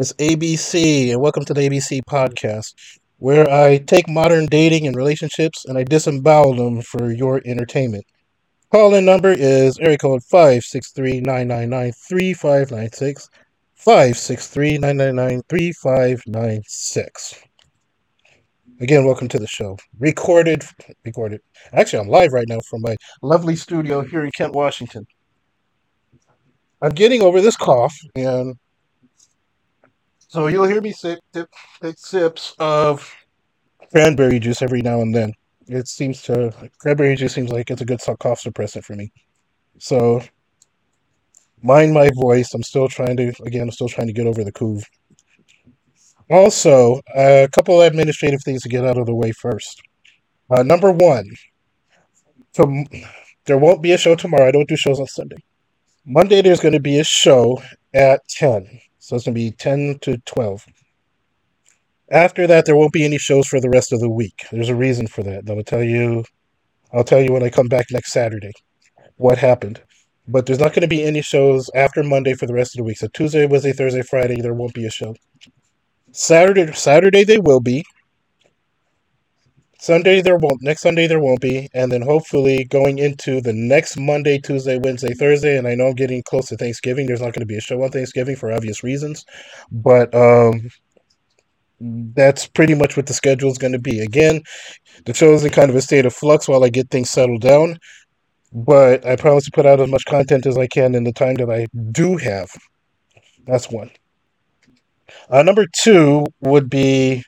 It's ABC, and welcome to the ABC podcast, where I take modern dating and relationships and I disembowel them for your entertainment. Call in number is area code 563 999 3596. 563 999 3596. Again, welcome to the show. Recorded, recorded. Actually, I'm live right now from my lovely studio here in Kent, Washington. I'm getting over this cough, and so you'll hear me sip, take sips of cranberry juice every now and then. It seems to cranberry juice seems like it's a good cough suppressant for me. So mind my voice. I'm still trying to again. I'm still trying to get over the coov. Also, a couple administrative things to get out of the way first. Uh, number one, so there won't be a show tomorrow. I don't do shows on Sunday. Monday there's going to be a show at 10. So it's going to be 10 to 12. After that there won't be any shows for the rest of the week. There's a reason for that. I'll tell you I'll tell you when I come back next Saturday what happened. But there's not going to be any shows after Monday for the rest of the week. So Tuesday, Wednesday, Thursday, Friday there won't be a show. Saturday Saturday they will be. Sunday there won't. Next Sunday there won't be, and then hopefully going into the next Monday, Tuesday, Wednesday, Thursday, and I know I'm getting close to Thanksgiving. There's not going to be a show on Thanksgiving for obvious reasons, but um, that's pretty much what the schedule is going to be. Again, the show is in kind of a state of flux while I get things settled down, but I promise to put out as much content as I can in the time that I do have. That's one. Uh, number two would be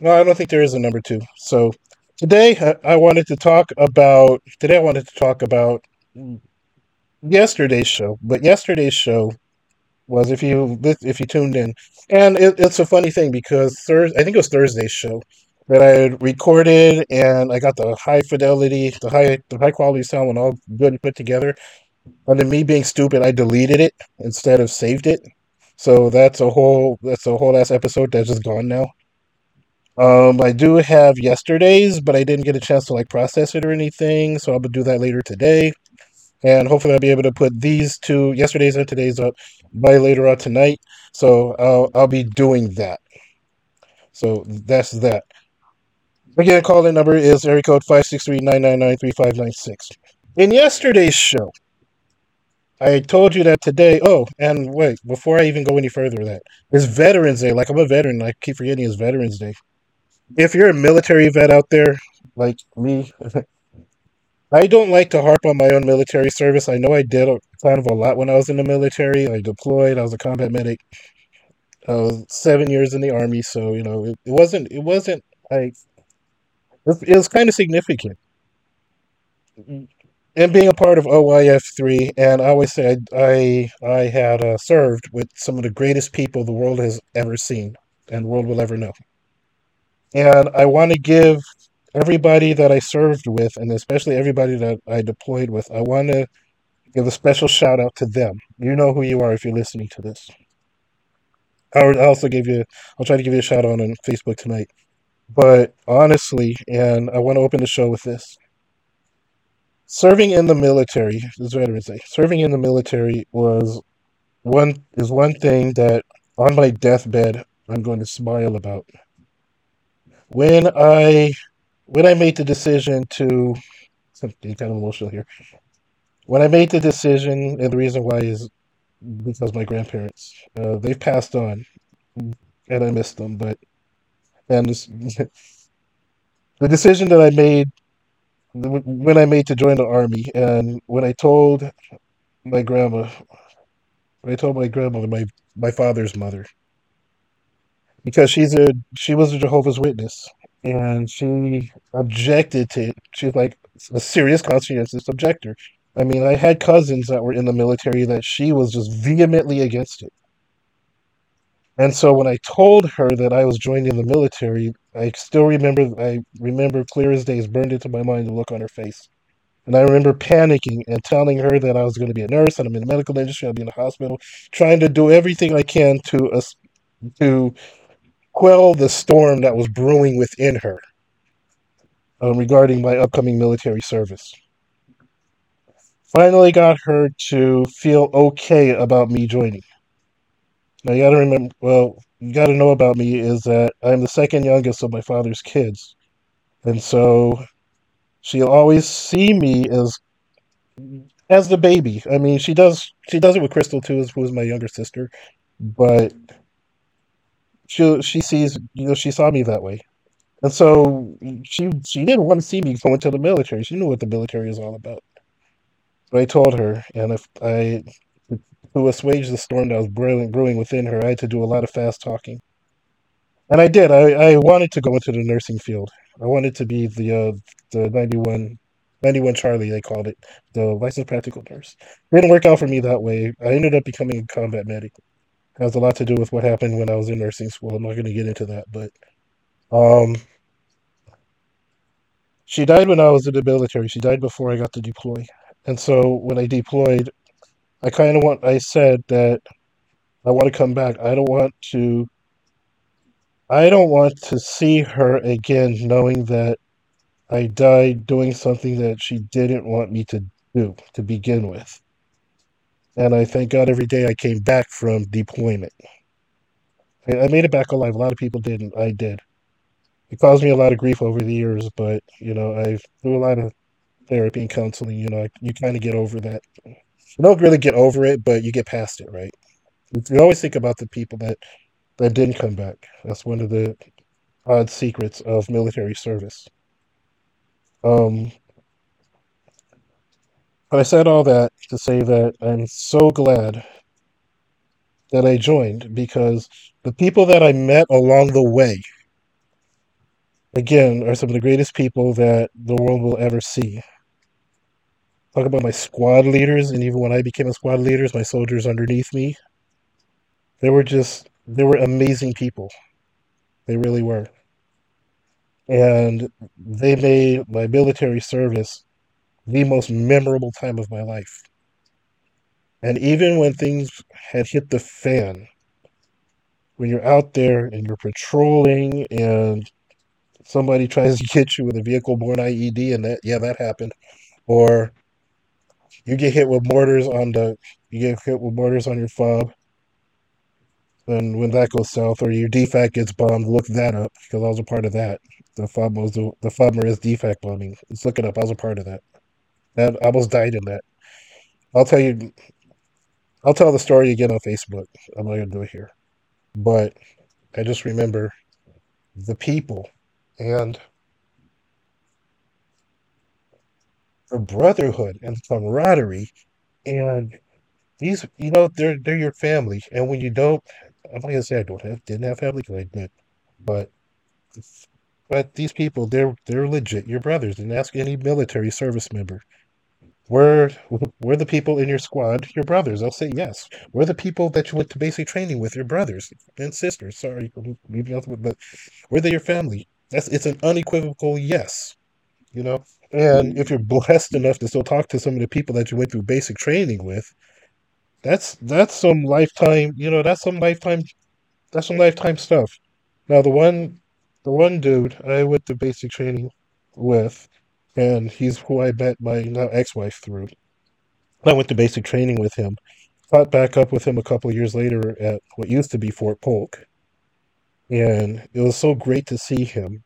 no, I don't think there is a number two. So today I, I wanted to talk about today I wanted to talk about yesterday's show. But yesterday's show was if you if you tuned in, and it, it's a funny thing because Thursday I think it was Thursday's show that I had recorded and I got the high fidelity, the high the high quality sound when all good and put together. And then me being stupid, I deleted it instead of saved it. So that's a whole that's a whole ass episode that's just gone now. Um, I do have yesterday's, but I didn't get a chance to like process it or anything, so I'll do that later today. And hopefully, I'll be able to put these two yesterday's and today's up by later on tonight. So I'll I'll be doing that. So that's that. Again, call in number is area code 563-999-3596. In yesterday's show, I told you that today. Oh, and wait, before I even go any further, that it's Veterans Day. Like I'm a veteran, I keep forgetting it's Veterans Day if you're a military vet out there like me, I don't like to harp on my own military service. I know I did a, kind of a lot when I was in the military. I deployed. I was a combat medic. I was seven years in the army, so you know it, it wasn't. It wasn't like it, was kind of significant. And being a part of OIF three, and I always say I I, I had uh, served with some of the greatest people the world has ever seen and the world will ever know. And I want to give everybody that I served with, and especially everybody that I deployed with, I want to give a special shout out to them. You know who you are if you're listening to this. I also give you, I'll try to give you a shout out on Facebook tonight. But honestly, and I want to open the show with this. Serving in the military, as veterans say, serving in the military was one is one thing that on my deathbed I'm going to smile about when I when I made the decision to something kind of emotional here. When I made the decision, and the reason why is because my grandparents uh, they've passed on, and I miss them. But and this, the decision that I made when I made to join the army, and when I told my grandma, when I told my grandmother, my my father's mother, because she's a she was a Jehovah's Witness and she objected to it. She's like a serious conscientious objector. I mean, I had cousins that were in the military that she was just vehemently against it. And so when I told her that I was joining the military, I still remember I remember clear as day, burned into my mind the look on her face. And I remember panicking and telling her that I was going to be a nurse and I'm in the medical industry, I'll be in the hospital, trying to do everything I can to uh, to quell the storm that was brewing within her um, regarding my upcoming military service. Finally, got her to feel okay about me joining. Now you got to remember. Well, you got to know about me is that I'm the second youngest of my father's kids, and so she'll always see me as as the baby. I mean, she does she does it with Crystal too, who is my younger sister, but she she sees you know she saw me that way, and so she she didn't want to see me go into the military. She knew what the military is all about. But I told her, and if I to assuage the storm that was brewing, brewing within her, I had to do a lot of fast talking, and I did. I, I wanted to go into the nursing field. I wanted to be the uh, the 91, 91 Charlie they called it, the licensed practical nurse. It didn't work out for me that way. I ended up becoming a combat medic. Has a lot to do with what happened when I was in nursing school. I'm not going to get into that, but um, she died when I was in the military. She died before I got to deploy, and so when I deployed, I kind of want. I said that I want to come back. I don't want to. I don't want to see her again, knowing that I died doing something that she didn't want me to do to begin with. And I thank God every day I came back from deployment. I, I made it back alive. A lot of people didn't. I did. It caused me a lot of grief over the years, but you know, I've through a lot of therapy and counseling. You know, I, you kind of get over that. You don't really get over it, but you get past it, right? You always think about the people that that didn't come back. That's one of the odd secrets of military service. Um, but I said all that to say that I'm so glad that I joined because the people that I met along the way, again, are some of the greatest people that the world will ever see. Talk about my squad leaders, and even when I became a squad leader, my soldiers underneath me, they were just, they were amazing people. They really were. And they made my military service the most memorable time of my life. And even when things had hit the fan, when you're out there and you're patrolling and somebody tries to get you with a vehicle borne IED and that yeah, that happened. Or you get hit with mortars on the you get hit with mortars on your fob. And when that goes south, or your DFAC gets bombed, look that up because I was a part of that. The FOB the, the FOB Marez DFAC bombing. Let's look it up. I was a part of that. I almost died in that. I'll tell you. I'll tell the story again on Facebook. I'm not gonna do it here, but I just remember the people and the brotherhood and camaraderie and these you know they're they're your family and when you don't i'm not gonna say i don't have didn't have family because i did but but these people they're they're legit your brothers and ask any military service member we're we're the people in your squad your brothers they'll say yes. We're the people that you went to basic training with your brothers and sisters sorry but we're your family that's it's an unequivocal yes you know? And if you're blessed enough to still talk to some of the people that you went through basic training with that's that's some lifetime you know that's some lifetime that's some lifetime stuff. Now the one the one dude i went to basic training with and he's who i met my now ex-wife through i went to basic training with him caught back up with him a couple of years later at what used to be fort polk and it was so great to see him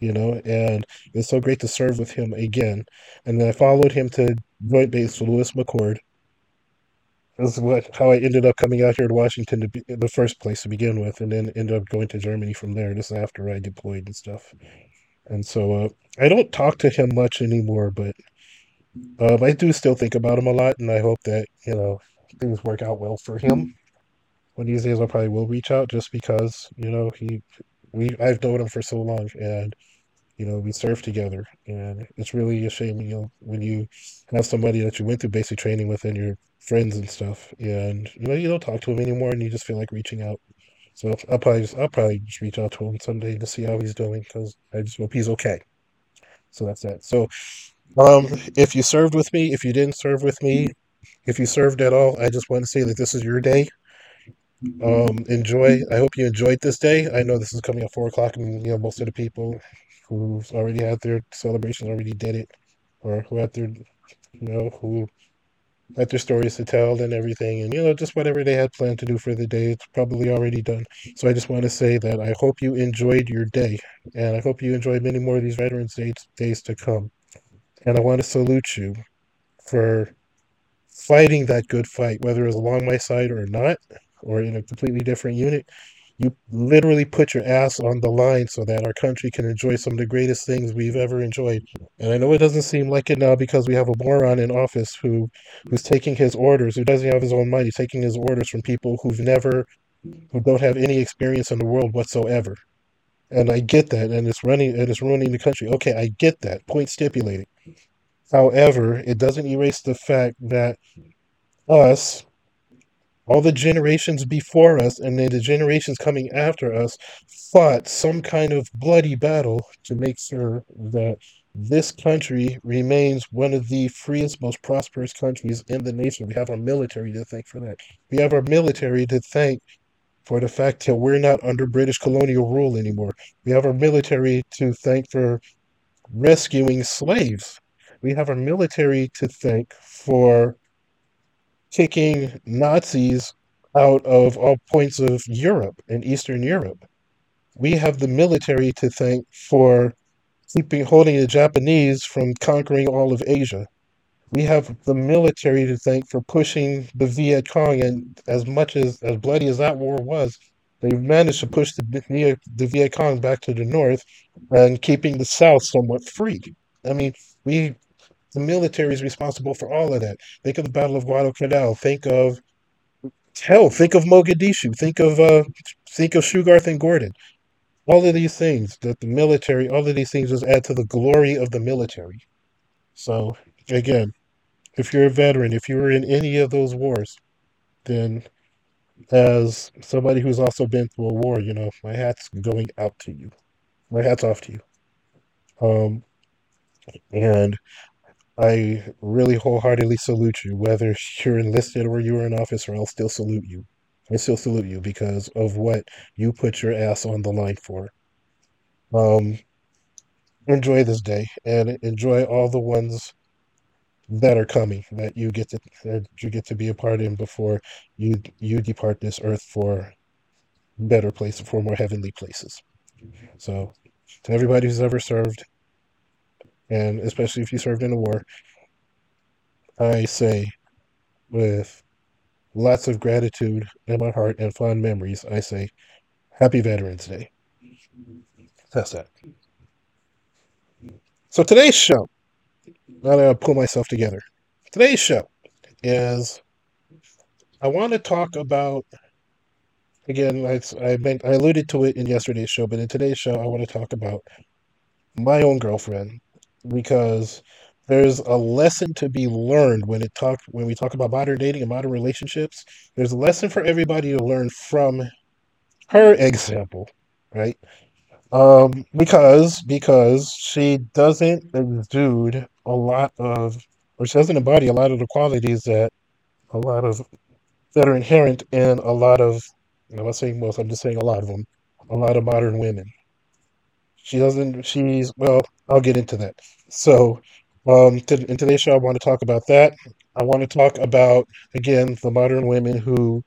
you know, and it's so great to serve with him again. And then I followed him to Joint Base Lewis McChord. That's what how I ended up coming out here to Washington to be the first place to begin with, and then ended up going to Germany from there. This after I deployed and stuff. And so uh, I don't talk to him much anymore, but um, I do still think about him a lot, and I hope that you know things work out well for him. One of these days, I probably will reach out just because you know he we I've known him for so long, and you know we served together, and it's really a shame, you know, when you have somebody that you went through basic training with and your friends and stuff, and you know you don't talk to him anymore, and you just feel like reaching out. So I'll probably just, I'll probably just reach out to him someday to see how he's doing because I just hope he's okay. So that's that. So um, if you served with me, if you didn't serve with me, if you served at all, I just want to say that this is your day um, enjoy. I hope you enjoyed this day. I know this is coming at four o'clock, and you know most of the people who've already had their celebrations already did it, or who had their, you know, who had their stories to tell and everything, and you know, just whatever they had planned to do for the day, it's probably already done. So I just want to say that I hope you enjoyed your day, and I hope you enjoy many more of these Veterans Days days to come. And I want to salute you for fighting that good fight, whether it was along my side or not, or in a completely different unit. You literally put your ass on the line so that our country can enjoy some of the greatest things we've ever enjoyed. And I know it doesn't seem like it now because we have a moron in office who who's taking his orders, who doesn't have his own money, taking his orders from people who've never who don't have any experience in the world whatsoever. And I get that, and it's running and it's ruining the country. Okay, I get that. Point stipulated. However, it doesn't erase the fact that us, all the generations before us, and then the generations coming after us, fought some kind of bloody battle to make sure that this country remains one of the freest, most prosperous countries in the nation. We have our military to thank for that. We have our military to thank for the fact that we're not under British colonial rule anymore. We have our military to thank for rescuing slaves. We have our military to thank for kicking Nazis out of all points of Europe and Eastern Europe. We have the military to thank for keeping holding the Japanese from conquering all of Asia. We have the military to thank for pushing the Viet Cong, and as much as as bloody as that war was, they managed to push the, the Viet Cong back to the north and keeping the South somewhat free. I mean, we the military is responsible for all of that. Think of the Battle of Guadalcanal. Think of hell. Think of Mogadishu. Think of uh, think of Shughart and Gordon. All of these things that the military, all of these things just add to the glory of the military. So again, if you're a veteran, if you were in any of those wars, then as somebody who's also been through a war, you know, my hat's going out to you. My hat's off to you. Um, and I really wholeheartedly salute you, whether you're enlisted or you're in office, or I'll still salute you. I still salute you because of what you put your ass on the line for. Um, enjoy this day and enjoy all the ones that are coming that you get to that you get to be a part in before you you depart this earth for better places, for more heavenly places. So, to everybody who's ever served, and especially if you served in a war, I say with lots of gratitude in my heart and fond memories, I say, Happy Veterans Day. That's that. So today's show, now that I pull myself together, today's show is I want to talk about again. I I, I alluded to it in yesterday's show, but in today's show, I want to talk about my own girlfriend because there's a lesson to be learned when it talk when we talk about modern dating and modern relationships. There's a lesson for everybody to learn from her example, right? Um, because because she doesn't exude a lot of, or she doesn't embody a lot of the qualities that a lot of that are inherent in a lot of. I'm not saying most. I'm just saying a lot of them. A lot of modern women. She doesn't. She's well. I'll get into that. So, um, to, in today's show, I want to talk about that. I want to talk about again the modern women who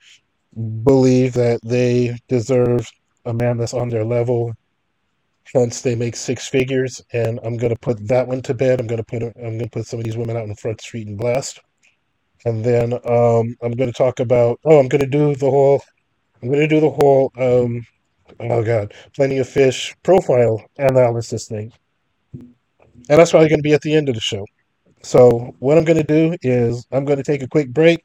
believe that they deserve a man that's on their level once they make six figures, and I'm gonna put that one to bed. I'm gonna put I'm gonna put some of these women out in front street and blast, and then um, I'm gonna talk about. Oh, I'm gonna do the whole. I'm gonna do the whole. Um, oh God, plenty of fish profile analysis thing, and that's probably gonna be at the end of the show. So what I'm gonna do is I'm gonna take a quick break.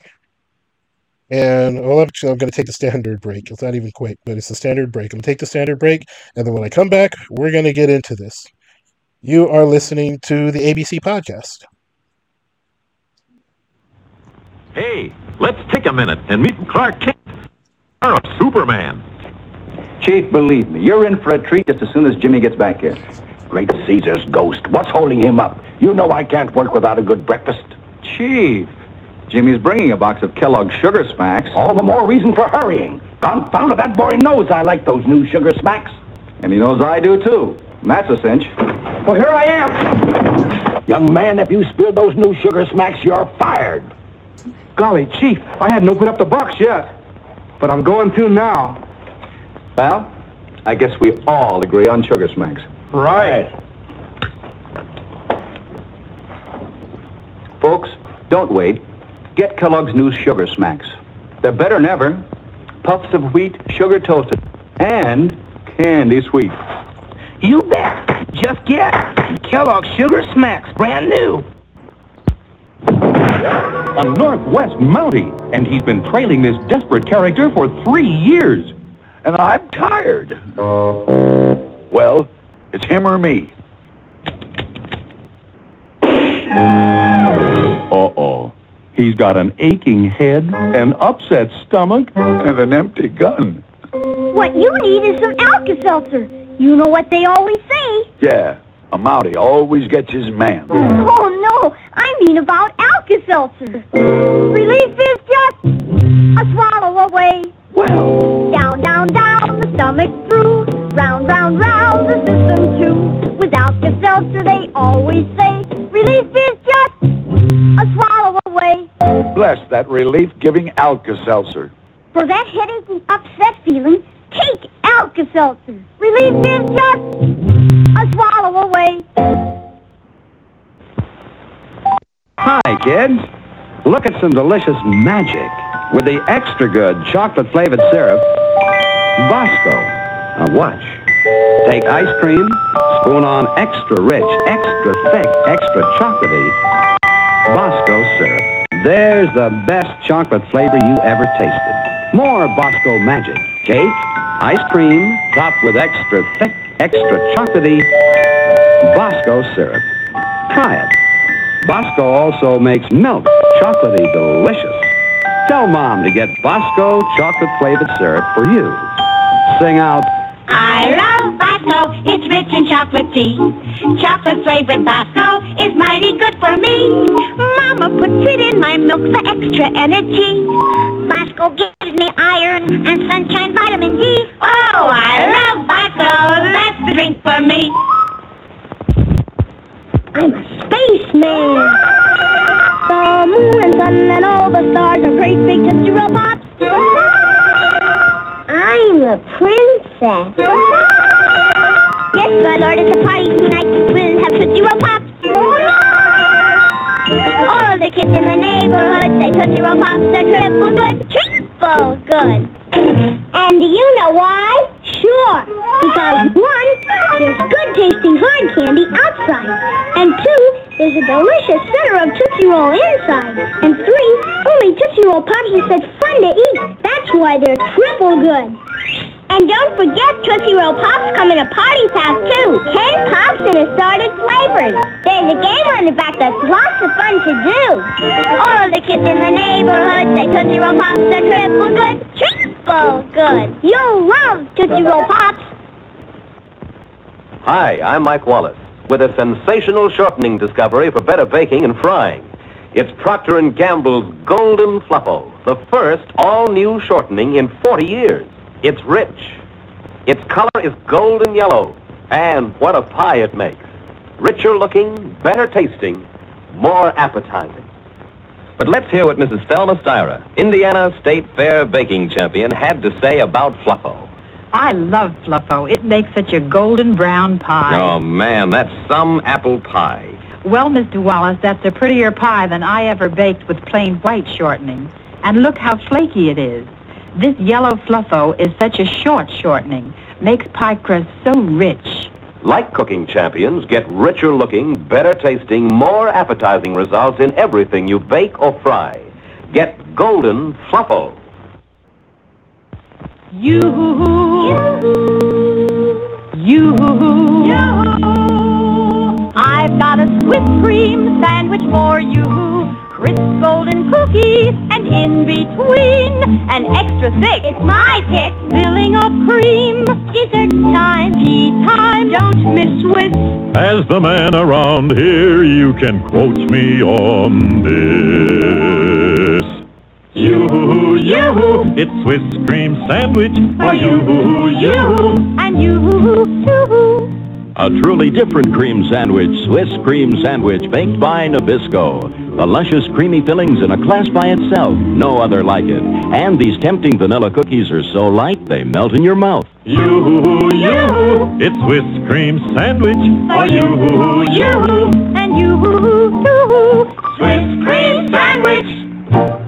And well, actually, I'm going to take the standard break. It's not even quick, but it's the standard break. I'm going to take the standard break, and then when I come back, we're going to get into this. You are listening to the ABC podcast. Hey, let's take a minute and meet Clark Kent, of Superman. Chief, believe me, you're in for a treat just as soon as Jimmy gets back here. Great Caesar's ghost. What's holding him up? You know I can't work without a good breakfast. Chief, Jimmy's bringing a box of Kellogg's Sugar Smacks. All the more reason for hurrying. Confound it, that boy knows I like those new Sugar Smacks. And he knows I do, too. And that's a cinch. Well, here I am. Young man, if you spill those new Sugar Smacks, you're fired. Golly, Chief, I hadn't opened up the box yet. But I'm going to now. Well, I guess we all agree on Sugar Smacks. Right. Folks, don't wait. Get Kellogg's new Sugar Smacks. They're better than ever. Puffs of wheat, sugar toasted, and candy sweet. You bet. Just get Kellogg's Sugar Smacks, brand new. A Northwest Mountie, and he's been trailing this desperate character for three years. And I'm tired. Well, it's him or me. Uh-oh. He's got an aching head, an upset stomach, And an empty gun. What you need is some Alka-Seltzer. You know what they always say. Yeah, a Mountie always gets his man. Oh, no, I mean about Alka-Seltzer. Relief is just a swallow away. Well, Down, down, down, the stomach through. Round, round, round, the system too. With Alka-Seltzer, they always say, relief is just a swallow away. bless that relief-giving Alka-Seltzer. For that headache and upset feeling, take Alka-Seltzer. Relief is just a swallow away. Hi, kids. Look at some delicious magic with the extra good chocolate flavored syrup, Bosco. Now watch. Take ice cream, spoon on extra rich, extra thick, extra chocolatey Bosco syrup. There's the best chocolate flavor you ever tasted. More Bosco magic. Cake, ice cream, topped with extra thick, extra chocolatey Bosco syrup. Try it. Bosco also makes milk chocolatey delicious. Tell Mom to get Bosco chocolate flavored syrup for you. Sing out, I love Bosco. It's rich in chocolate tea. Chocolate flavored Bosco is mighty good for me. Mama puts it in my milk for extra energy. Bosco gives me iron and sunshine vitamin D. Oh, I love Bosco. That's the drink for me. I'm a spaceman. The moon and sun and all the stars are great big Tootsie Roll Pops. I'm a princess. Yes, my lord, it's a party tonight. We'll have Tootsie Roll Pops. All the kids in the neighborhood say Tootsie Roll Pops are triple good. Triple good. And do you know why? Sure. Because one, there's good tasting hard candy outside. And two, there's a delicious center of Tootsie Roll inside. And three, only Tootsie Roll Pops are such fun to eat. That's why they're triple good. And don't forget Tootsie Roll Pops come in a party pack too. Ten pops in assorted flavors. There's a game on the back that's lots of fun to do. All of the kids in the neighborhood say Tootsie Roll Pops are triple good. Triple good. You'll love Tootsie Roll Pops. Hi, I'm Mike Wallace with a sensational shortening discovery for better baking and frying. It's Procter & Gamble's Golden Fluffo, the first all-new shortening in 40 years. It's rich. Its color is golden yellow, and what a pie it makes. Richer looking, better tasting, more appetizing. But let's hear what Mrs. Thelma Styra, Indiana State Fair baking champion, had to say about Fluffo. I love Fluffo. It makes such a golden brown pie. Oh, man, that's some apple pie. Well, Mr. Wallace, that's a prettier pie than I ever baked with plain white shortening. And look how flaky it is. This yellow Fluffo is such a short shortening. Makes pie crust so rich. Like cooking champions, get richer looking, better tasting, more appetizing results in everything you bake or fry. Get Golden Fluffo. You, you, I've got a Swiss cream sandwich for you. Crisp golden cookies, and in between, an extra thick. It's my pick. Filling of cream. Dessert time, tea time. Don't miss with As the man around here, you can quote me on this. You, you, it's Swiss cream sandwich for you, you. and you, you. A truly different cream sandwich, Swiss cream sandwich baked by Nabisco. The luscious creamy fillings in a class by itself, no other like it. And these tempting vanilla cookies are so light they melt in your mouth. You, you, It's Swiss cream sandwich for you, you, and you, you. Swiss cream sandwich.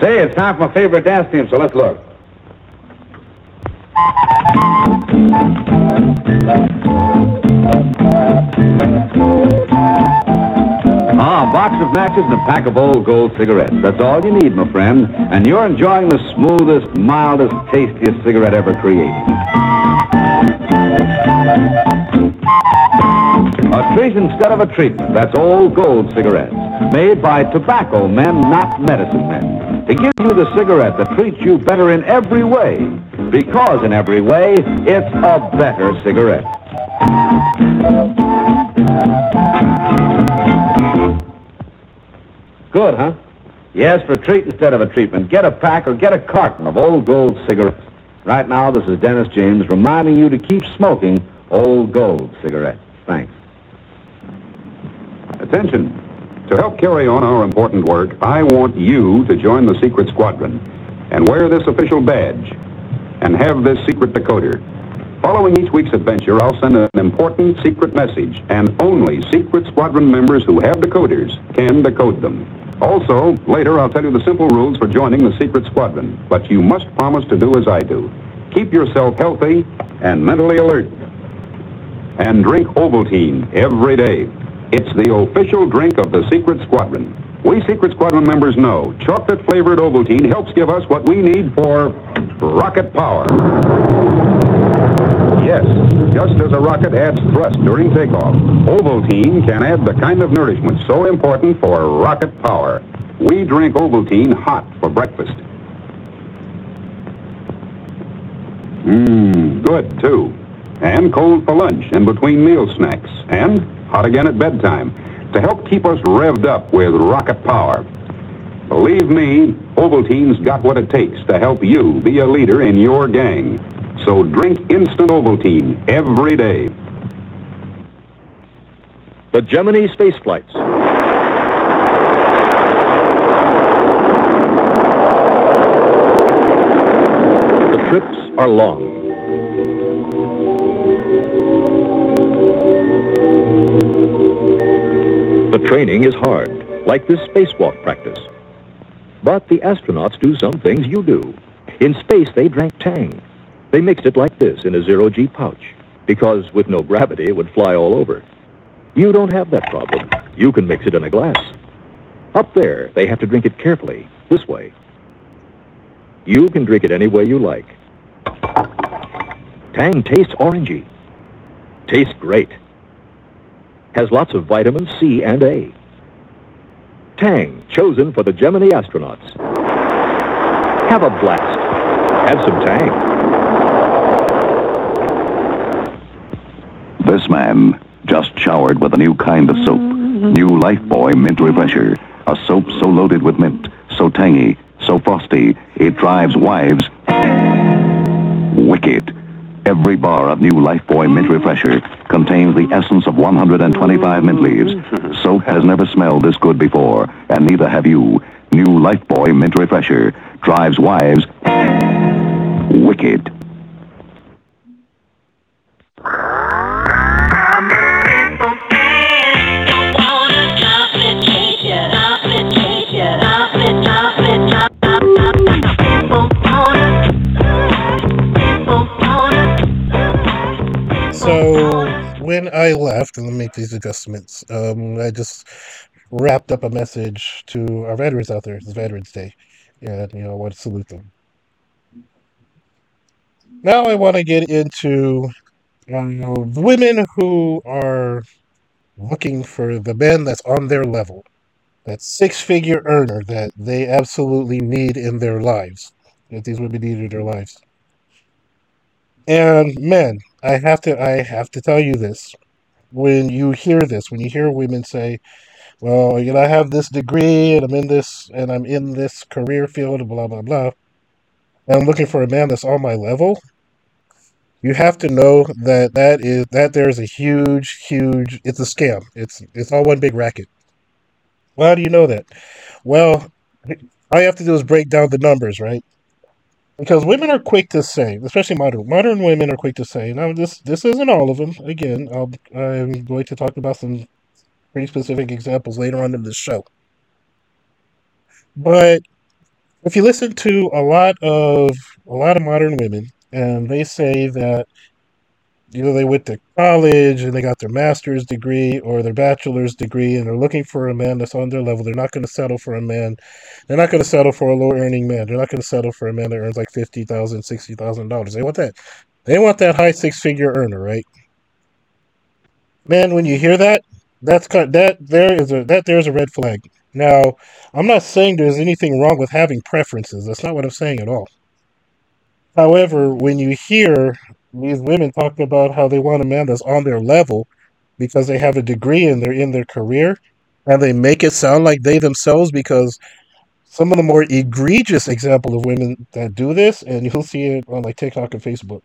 Say, it's time for my favorite dance team, so let's look. Ah, a box of matches and a pack of old gold cigarettes. That's all you need, my friend. And you're enjoying the smoothest, mildest, tastiest cigarette ever created. A treat instead of a treatment. That's old gold cigarettes. Made by tobacco men, not medicine men. To give you the cigarette that treats you better in every way. Because in every way, it's a better cigarette. Good, huh? Yes, for treat instead of a treatment. Get a pack or get a carton of old gold cigarettes. Right now, this is Dennis James reminding you to keep smoking old gold cigarettes. Thanks. Attention. To help carry on our important work, I want you to join the Secret Squadron and wear this official badge and have this secret decoder. Following each week's adventure, I'll send an important secret message, and only Secret Squadron members who have decoders can decode them. Also, later I'll tell you the simple rules for joining the Secret Squadron, but you must promise to do as I do. Keep yourself healthy and mentally alert. And drink Ovaltine every day. It's the official drink of the Secret Squadron. We Secret Squadron members know chocolate-flavored Ovaltine helps give us what we need for rocket power. Yes, just as a rocket adds thrust during takeoff, Ovaltine can add the kind of nourishment so important for rocket power. We drink Ovaltine hot for breakfast. Mmm, good too. And cold for lunch and between meal snacks. And hot again at bedtime to help keep us revved up with rocket power. Believe me, Ovaltine's got what it takes to help you be a leader in your gang. So drink instant Ovaltine every day. The Gemini space flights. The trips are long. Training is hard, like this spacewalk practice. But the astronauts do some things you do. In space, they drank Tang. They mixed it like this in a zero-G pouch, because with no gravity, it would fly all over. You don't have that problem. You can mix it in a glass. Up there, they have to drink it carefully, this way. You can drink it any way you like. Tang tastes orangey. Tastes great. Has lots of vitamins C and A. Tang, chosen for the Gemini astronauts. Have a blast. Have some Tang. This man just showered with a new kind of soap. New Lifebuoy Mint Refresher. A soap so loaded with mint, so tangy, so frosty, it drives wives wicked. Every bar of new Lifebuoy Mint Refresher contains the essence of 125 mint leaves. Soap has never smelled this good before, and neither have you. New Lifebuoy Mint Refresher drives wives wicked. So when I left, and let me make these adjustments, um, I just wrapped up a message to our veterans out there. It's Veterans Day, and you know I want to salute them. Now I want to get into um, women who are looking for the man that's on their level, that six-figure earner that they absolutely need in their lives, that these women need in their lives. And men, I have to I have to tell you this. When you hear this, when you hear women say, Well, you know, I have this degree and I'm in this and I'm in this career field and blah blah blah. And I'm looking for a man that's on my level. you have to know that that is that there is a huge, huge. It's a scam. It's it's all one big racket. Well, how do you know that? Well, all you have to do is break down the numbers, right? Because women are quick to say, especially modern modern women are quick to say. Now, this this isn't all of them. Again, I'll, I'm going to talk about some pretty specific examples later on in this show. But if you listen to a lot of a lot of modern women, and they say that you know they went to college and they got their master's degree or their bachelor's degree, and they're looking for a man that's on their level. They're not going to settle for a man. They're not going to settle for a low earning man. They're not going to settle for a man that earns like fifty thousand, sixty thousand dollars. $60,000. They want that. They want that high six figure earner, right? Man, when you hear that, that's kind that there is a that there's a red flag. Now, I'm not saying there's anything wrong with having preferences. That's not what I'm saying at all. However, when you hear these women talk about how they want a man that's on their level because they have a degree and they're in their career, and they make it sound like they themselves because some of the more egregious example of women that do this, and you'll see it on like TikTok and Facebook.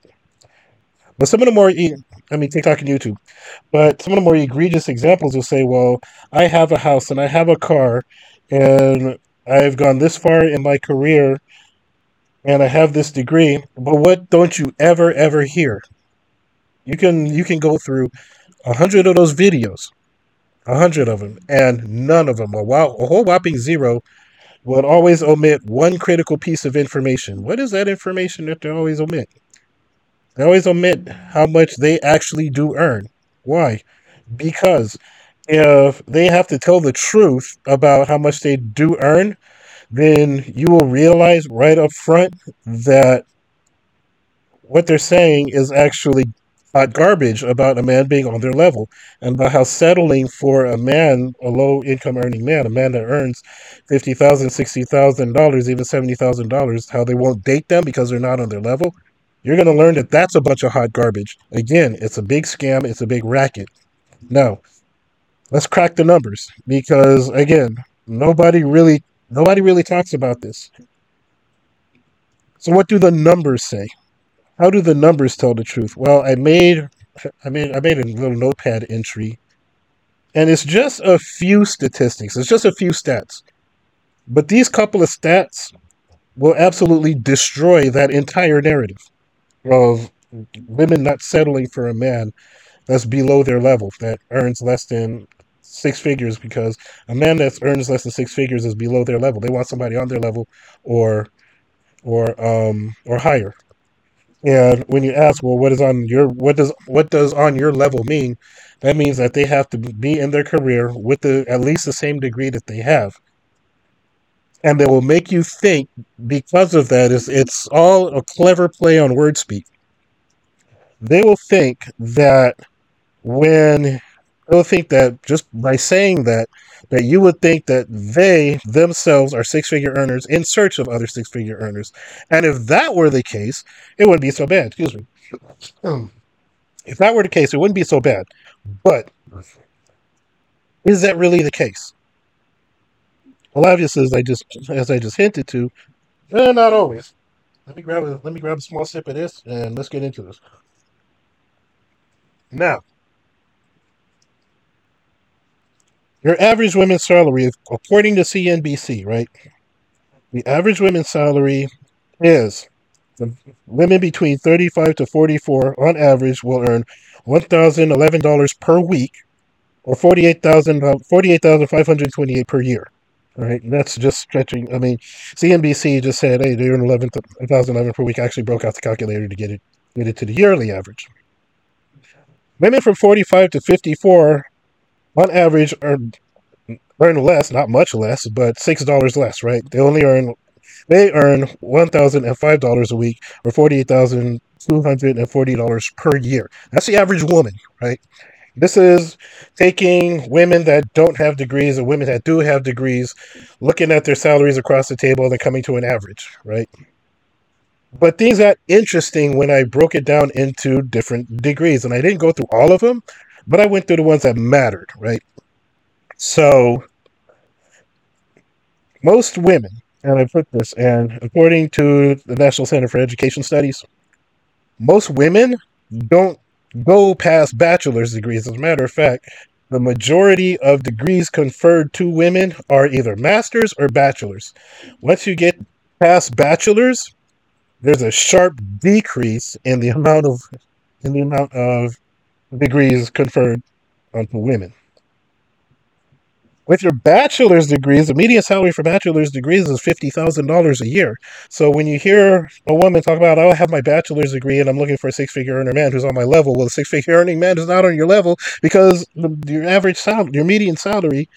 But some of the more, I mean TikTok and YouTube, but some of the more egregious examples will say, "Well, I have a house and I have a car, and I've gone this far in my career, and I have this degree." But what don't you ever ever hear? You can you can go through a hundred of those videos, a hundred of them, and none of them, a, a whole whopping zero, would always omit one critical piece of information. What is that information that they always omit? They always omit how much they actually do earn. Why? Because if they have to tell the truth about how much they do earn, then you will realize right up front that what they're saying is actually hot garbage about a man being on their level and about how settling for a man, a low income earning man, a man that earns $50,000, $60,000, even $70,000, how they won't date them because they're not on their level. You're going to learn that that's a bunch of hot garbage. Again, it's a big scam, it's a big racket. Now, let's crack the numbers because again, nobody really nobody really talks about this. So what do the numbers say? How do the numbers tell the truth? Well, I made I made I made a little notepad entry and it's just a few statistics. It's just a few stats. But these couple of stats will absolutely destroy that entire narrative of women not settling for a man that's below their level that earns less than six figures because a man that earns less than six figures is below their level. They want somebody on their level or or um or higher. And when you ask, well, what is on your what does what does on your level mean? That means that they have to be in their career with the at least the same degree that they have. And they will make you think because of that is it's all a clever play on word speak. They will think that when they'll think that just by saying that that you would think that they themselves are six figure earners in search of other six figure earners. And if that were the case, it wouldn't be so bad. Excuse me. If that were the case, it wouldn't be so bad. But is that really the case? Well, obviously, as I just as I just hinted to, eh, not always. Let me grab a let me grab a small sip of this and let's get into this. Now, your average women's salary, according to CNBC, right? The average women's salary is the women between 35 to 44 on average will earn $1,011 per week or 48,000 uh, 48,528 per year. Right, that's just stretching. I mean, CNBC just said, "Hey, they earn 11,011 per week." I actually broke out the calculator to get it get it to the yearly average. Women from 45 to 54, on average, earn earn less, not much less, but six dollars less. Right, they only earn they earn one thousand and five dollars a week, or forty eight thousand two hundred and forty dollars per year. That's the average woman, right? This is taking women that don't have degrees and women that do have degrees, looking at their salaries across the table and coming to an average, right? But things got interesting when I broke it down into different degrees. And I didn't go through all of them, but I went through the ones that mattered, right? So, most women, and I put this, and according to the National Center for Education Studies, most women don't go past bachelor's degrees. As a matter of fact, the majority of degrees conferred to women are either masters or bachelors. Once you get past bachelors, there's a sharp decrease in the amount of in the amount of degrees conferred onto women. With your bachelor's degrees, the median salary for bachelor's degrees is fifty thousand dollars a year. So when you hear a woman talk about, "Oh, I have my bachelor's degree and I'm looking for a six-figure earner man who's on my level," well, a six-figure earning man is not on your level because the, your average salary, your median salary,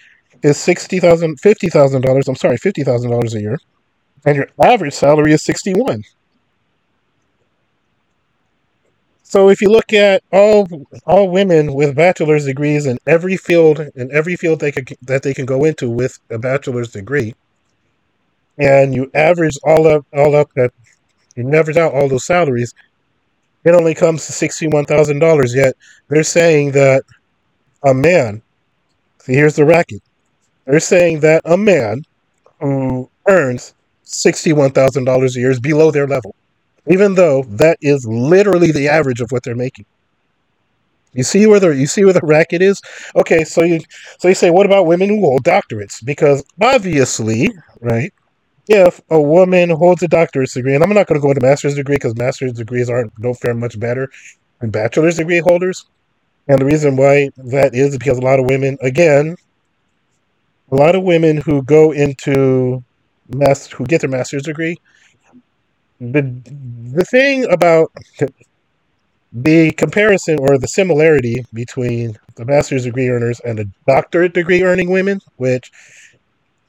is sixty thousand, fifty thousand dollars. I'm sorry, fifty thousand dollars a year, and your average salary is sixty-one. So if you look at all all women with bachelor's degrees in every field in every field they could that they can go into with a bachelor's degree, and you average all up all up that you average out all those salaries, it only comes to sixty one thousand dollars. Yet they're saying that a man, see here's the racket. They're saying that a man who earns sixty one thousand dollars a year is below their level even though that is literally the average of what they're making. You see where the you see where the racket is? Okay, so you so you say, what about women who hold doctorates? Because obviously, right, if a woman holds a doctorate degree, and I'm not going to go into a master's degree because master's degrees aren't don't fare much better than bachelor's degree holders. And the reason why that is because a lot of women, again, a lot of women who go into mass who get their master's degree the the thing about the comparison or the similarity between the master's degree earners and the doctorate degree earning women, which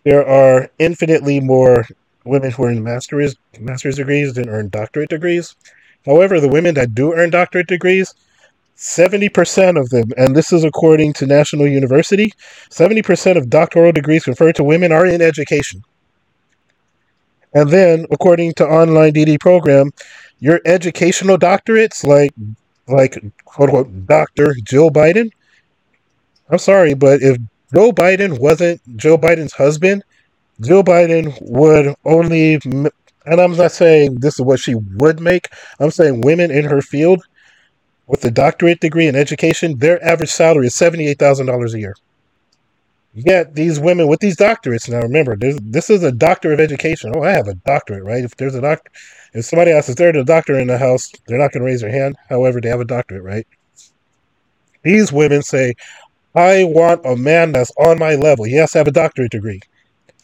there are infinitely more women who earn master's master's degrees than earn doctorate degrees. However, the women that do earn doctorate degrees, 70% of them, and this is according to National University, 70% of doctoral degrees conferred to women are in education. And then, according to Online DD Program, your educational doctorates, like like quote unquote Doctor Jill Biden. I'm sorry, but if Joe Biden wasn't Joe Biden's husband, Joe Biden would only, and I'm not saying this is what she would make. I'm saying women in her field with a doctorate degree in education, their average salary is seventy eight thousand dollars a year. Yet these women with these doctorates now remember this is a doctor of education. Oh, I have a doctorate, right? If there's a doctor, if somebody asks is there a doctor in the house, they're not going to raise their hand. However, they have a doctorate, right? These women say, "I want a man that's on my level. He has to have a doctorate degree,"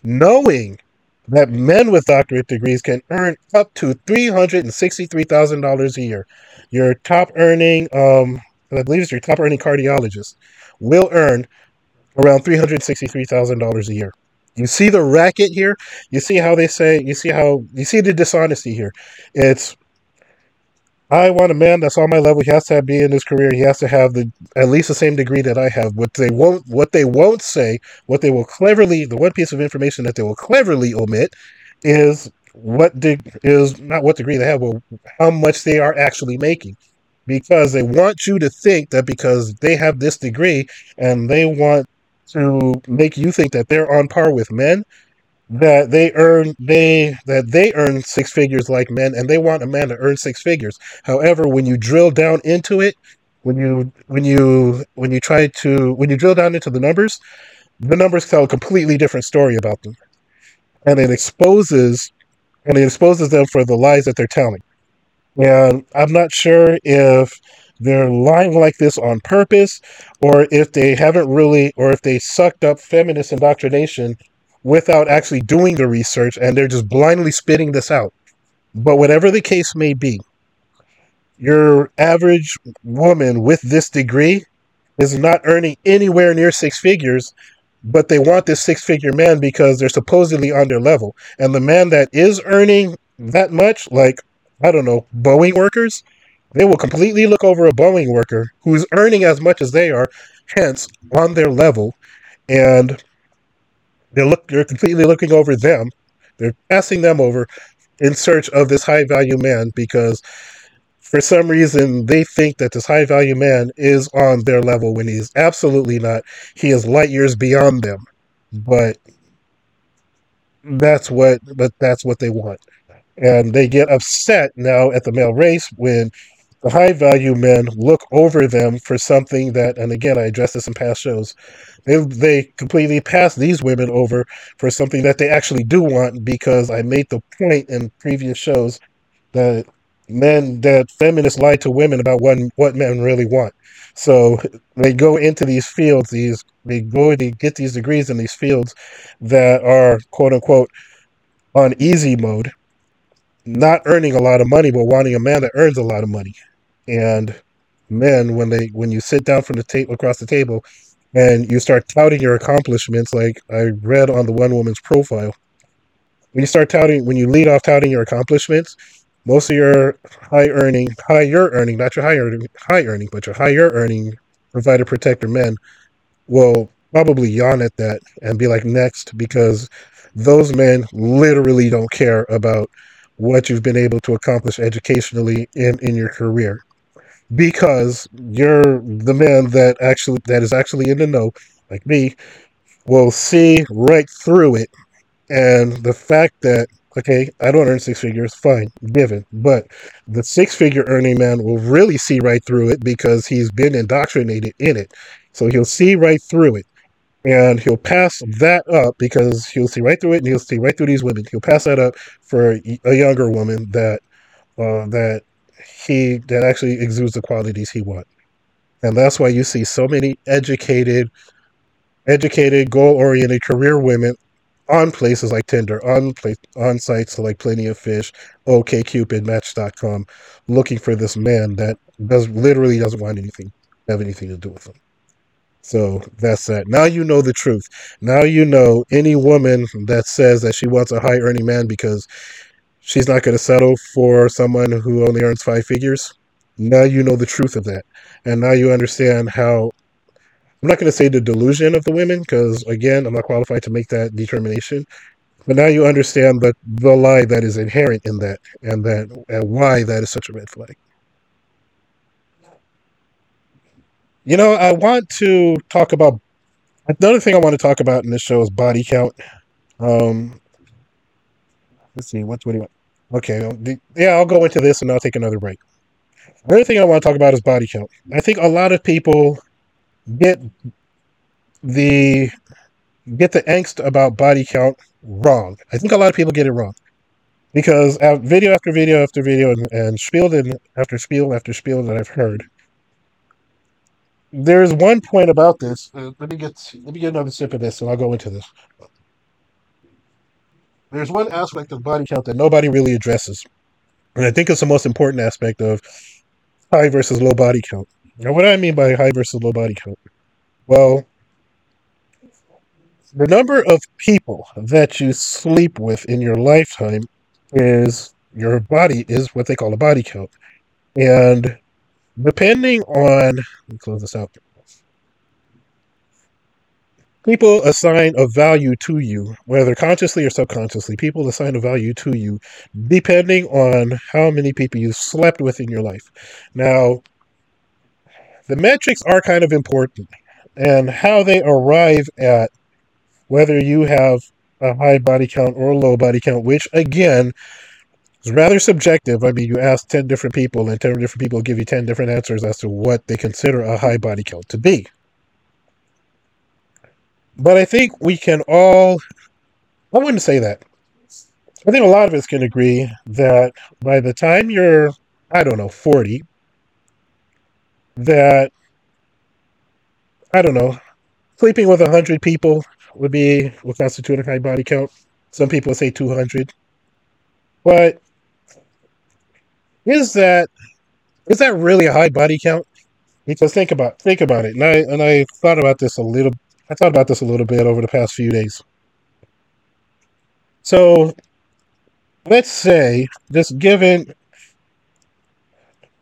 knowing that men with doctorate degrees can earn up to three hundred and sixty-three thousand dollars a year. Your top earning, um, I believe it's your top earning cardiologist, will earn around $363,000 a year. You see the racket here? You see how they say, you see how, you see the dishonesty here. It's, I want a man that's on my level. He has to be in his career. He has to have the at least the same degree that I have. What they won't, what they won't say, what they will cleverly, the one piece of information that they will cleverly omit, is what de- is not what degree they have, but how much they are actually making because they want you to think that because they have this degree and they want to make you think that they're on par with men that they earn they that they earn six figures like men and they want a man to earn six figures. However when you drill down into it when you when you when you try to when you drill down into the numbers the numbers tell a completely different story about them. And it exposes and it exposes them for the lies that they're telling. And i'm not sure if they're lying like this on purpose, or if they haven't really, or if they sucked up feminist indoctrination without actually doing the research and they're just blindly spitting this out. But whatever the case may be, your average woman with this degree is not earning anywhere near six figures, but they want this six figure man because they're supposedly on their level. And the man that is earning that much, like, I don't know, Boeing workers, they will completely look over a Boeing worker who's earning as much as they are, hence on their level, and they look they're completely looking over them. They're passing them over in search of this high value man because for some reason they think that this high value man is on their level when he's absolutely not. He is light years beyond them. But that's what but that's what they want. And they get upset now at the male race when the high value men look over them for something that, and again, I addressed this in past shows. They they completely pass these women over for something that they actually do want because I made the point in previous shows that men that feminists lie to women about what what men really want. So they go into these fields, these they go they get these degrees in these fields that are quote unquote on easy mode, not earning a lot of money, but wanting a man that earns a lot of money. And men, when they when you sit down from the table across the table and you start touting your accomplishments, like I read on the one woman's profile, when you start touting when you lead off touting your accomplishments, most of your high earning, higher earning, not your high earning, high earning, but your higher earning provider protector men will probably yawn at that and be like next because those men literally don't care about what you've been able to accomplish educationally in in your career because you're the man that actually that is actually in the know like me will see right through it. And the fact that okay i don't earn six figures fine given. But the six figure earning man will really see right through it because he's been indoctrinated in it. So he'll see right through it. And he'll pass that up because he'll see right through it and he'll see right through these women. He'll pass that up for a younger woman that uh, that he that actually exudes the qualities he wants and that's why you see so many educated educated goal-oriented career women on places like tinder on place on sites like plenty of fish okcupid match.com looking for this man that does literally doesn't want anything have anything to do with them so that's that. Now you know the truth. Now you know any woman that says that she wants a high earning man because she's not going to settle for someone who only earns five figures. Now you know the truth of that. And now you understand how. I'm not going to say the delusion of the women because, again, I'm not qualified to make that determination. But now you understand the, the lie that is inherent in that and that and why that is such a red flag. You know, I want to talk about another thing I want to talk about in this show is body count. Um, let's see, what's what do you want? Okay, yeah, I'll go into this and I'll take another break. Another thing I want to talk about is body count. I think a lot of people get the get the angst about body count wrong. I think a lot of people get it wrong because video after video after video and, and spiel after spiel after spiel that I've heard, there's one point about this. Uh, let me get let me get another sip of this, and I'll go into this. There's one aspect of body count that nobody really addresses, and I think it's the most important aspect of high versus low body count. Now, what do I mean by high versus low body count? Well, the number of people that you sleep with in your lifetime is your body is what they call a body count, and depending on let me close this out people assign a value to you whether consciously or subconsciously people assign a value to you depending on how many people you've slept with in your life now the metrics are kind of important and how they arrive at whether you have a high body count or a low body count which again is rather subjective. I mean, you ask 10 different people, and 10 different people give you 10 different answers as to what they consider a high body count to be. But I think we can all, I wouldn't say that. I think a lot of us can agree that by the time you're, I don't know, 40, that, I don't know, sleeping with 100 people would be, would constitute a high body count. Some people say 200. But is that is that really a high body count? Because think about think about it, and I and I thought about this a little. I thought about this a little bit over the past few days. So, let's say, just given,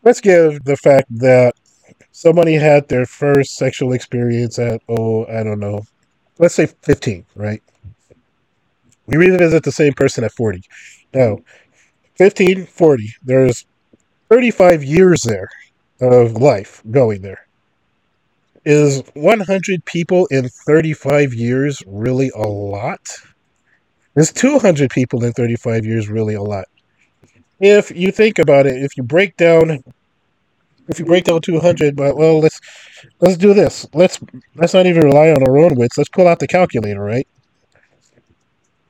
let's give the fact that somebody had their first sexual experience at oh I don't know, let's say fifteen, right? We revisit the same person at forty. Now, 15, 40. There's 35 years there of life going there. Is 100 people in 35 years really a lot? Is 200 people in 35 years really a lot? If you think about it, if you break down if you break down 200, but well, let's let's do this. Let's let's not even rely on our own wits. Let's pull out the calculator, right?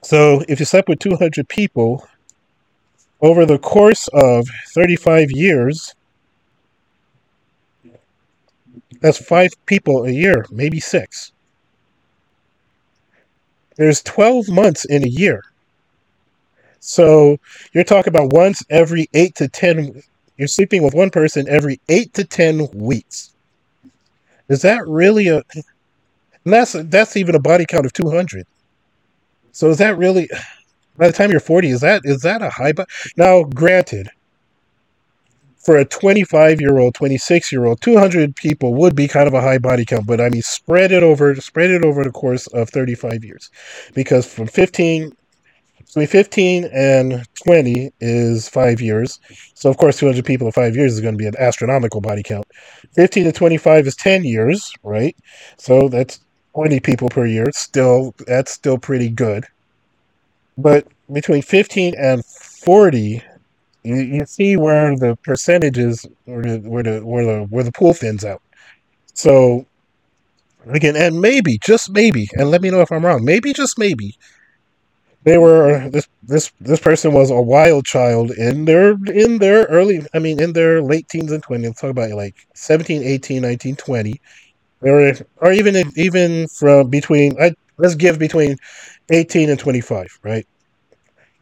So if you slept with 200 people over the course of 35 years, that's five people a year, maybe six. There's 12 months in a year. So you're talking about once every eight to 10, you're sleeping with one person every eight to 10 weeks. Is that really a, that's, that's even a body count of 200. So is that really, by the time you're 40, is that, is that a high, bo- now granted, for a 25 year old, 26 year old, 200 people would be kind of a high body count, but I mean, spread it over, spread it over the course of 35 years, because from 15, between 15 and 20 is five years. So of course, 200 people in five years is going to be an astronomical body count. 15 to 25 is 10 years, right? So that's 20 people per year. Still, that's still pretty good. But between 15 and 40 you, you see where the percentages or the, where the where the where the pool thins out. So again, and maybe just maybe, and let me know if I'm wrong. Maybe just maybe they were this this this person was a wild child in their in their early I mean in their late teens and 20s. Let's talk about like 17, 18, 19, 20. Or, or even even from between I let's give between 18 and 25, right?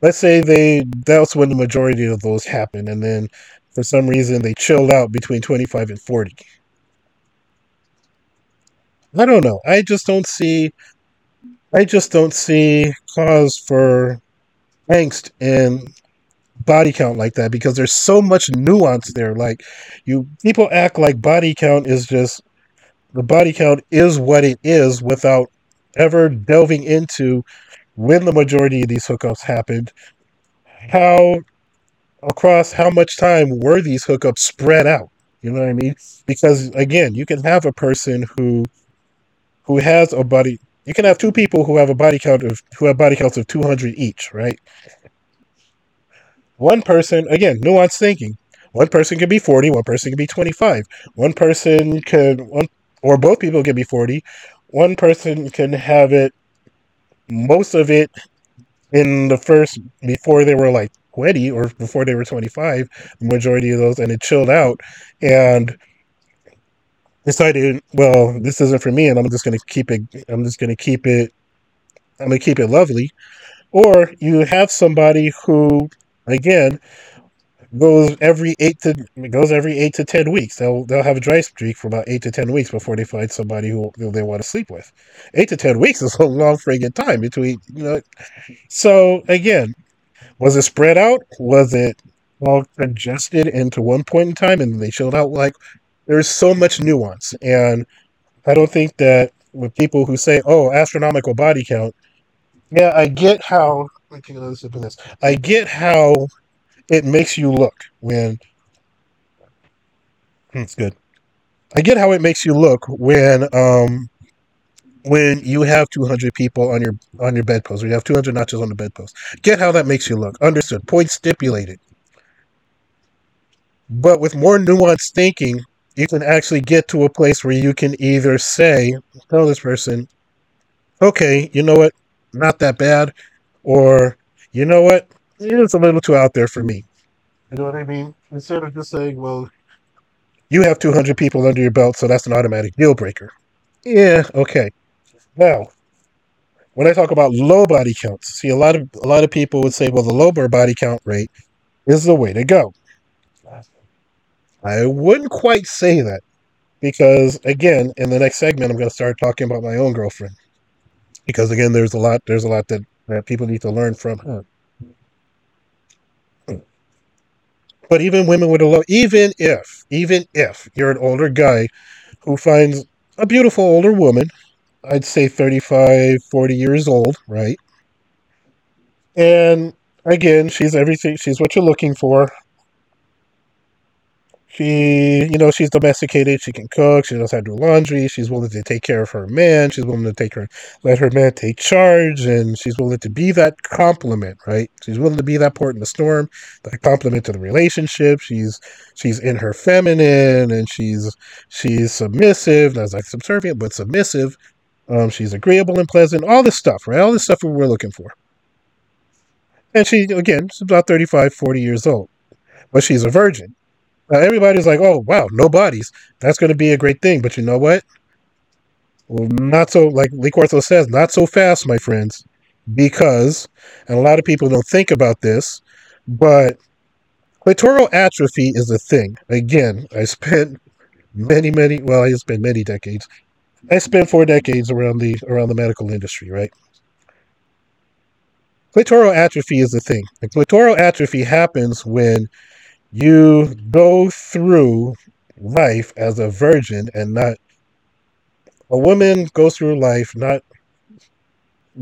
Let's say they that's when the majority of those happen and then for some reason they chilled out between 25 and 40 i don't know. I just don't see i just don't see cause for angst in body count like that because there's so much nuance there. Like you people act like body count is just the body count is what it is without ever delving into when the majority of these hookups happened, how across how much time were these hookups spread out? You know what I mean? Because again, you can have a person who who has a body you can have two people who have a body count of who have body counts of 200 each, right? One person, again, nuanced thinking. One person could be 40, one person could be 25. One person could one or both people can be 40. One person can have it most of it in the first before they were like 20 or before they were 25 the majority of those and it chilled out. And decided well this isn't for me and i'm just going to keep it i'm just going to keep it i'm going to keep it lovely. Or you have somebody who again goes every eight to goes every eight to ten weeks. They'll they'll have a dry streak for about eight to ten weeks before they find somebody who, they want to sleep with. Eight to ten weeks is a long friggin' time between you know. So again, was it spread out? Was it all congested into one point in time and they chilled out? Like there's so much nuance, and I don't think that with people who say, "Oh, astronomical body count," yeah, I get how. I get how it makes you look when it's good. I get how it makes you look when um when you have 200 people on your on your bedpost, or you have 200 notches on the bedpost. Get how that makes you look. Understood. Point stipulated. But with more nuanced thinking, you can actually get to a place where you can either say, tell this person, okay, you know what, not that bad, or you know what, it's a little too out there for me. You know what I mean? Instead of just saying, well, you have 200 people under your belt, so that's an automatic deal breaker. Yeah, okay. Now, when I talk about low body counts, see a lot of a lot of people would say, well, the lower body count rate is the way to go. I wouldn't quite say that because again, in the next segment, I'm going to start talking about my own girlfriend because again, there's a lot there's a lot that, that people need to learn from her. But even women with a low, even if, even if you're an older guy who finds a beautiful older woman, I'd say 35, 40 years old, right? And again, she's everything, she's what you're looking for. She, you know, she's domesticated. She can cook. She knows how to do laundry. She's willing to take care of her man. She's willing to take her, let her man take charge, and she's willing to be that complement, right? She's willing to be that port in the storm, that complement to the relationship. She's she's in her feminine, and she's she's submissive, not like subservient, but submissive. Um, she's agreeable and pleasant. All this stuff, right? All this stuff we're looking for. And she, again, she's about 35, 40 years old, but she's a virgin. Now, everybody's like, oh, wow, no bodies. That's going to be a great thing. But you know what? Well, not so, like Lee Corso says, not so fast, my friends. Because, and a lot of people don't think about this, but clitoral atrophy is a thing. Again, I spent many, many, well, I spent many decades. I spent four decades around the around the medical industry, right? Clitoral atrophy is a thing. And clitoral atrophy happens when you go through life as a virgin and not a woman goes through life not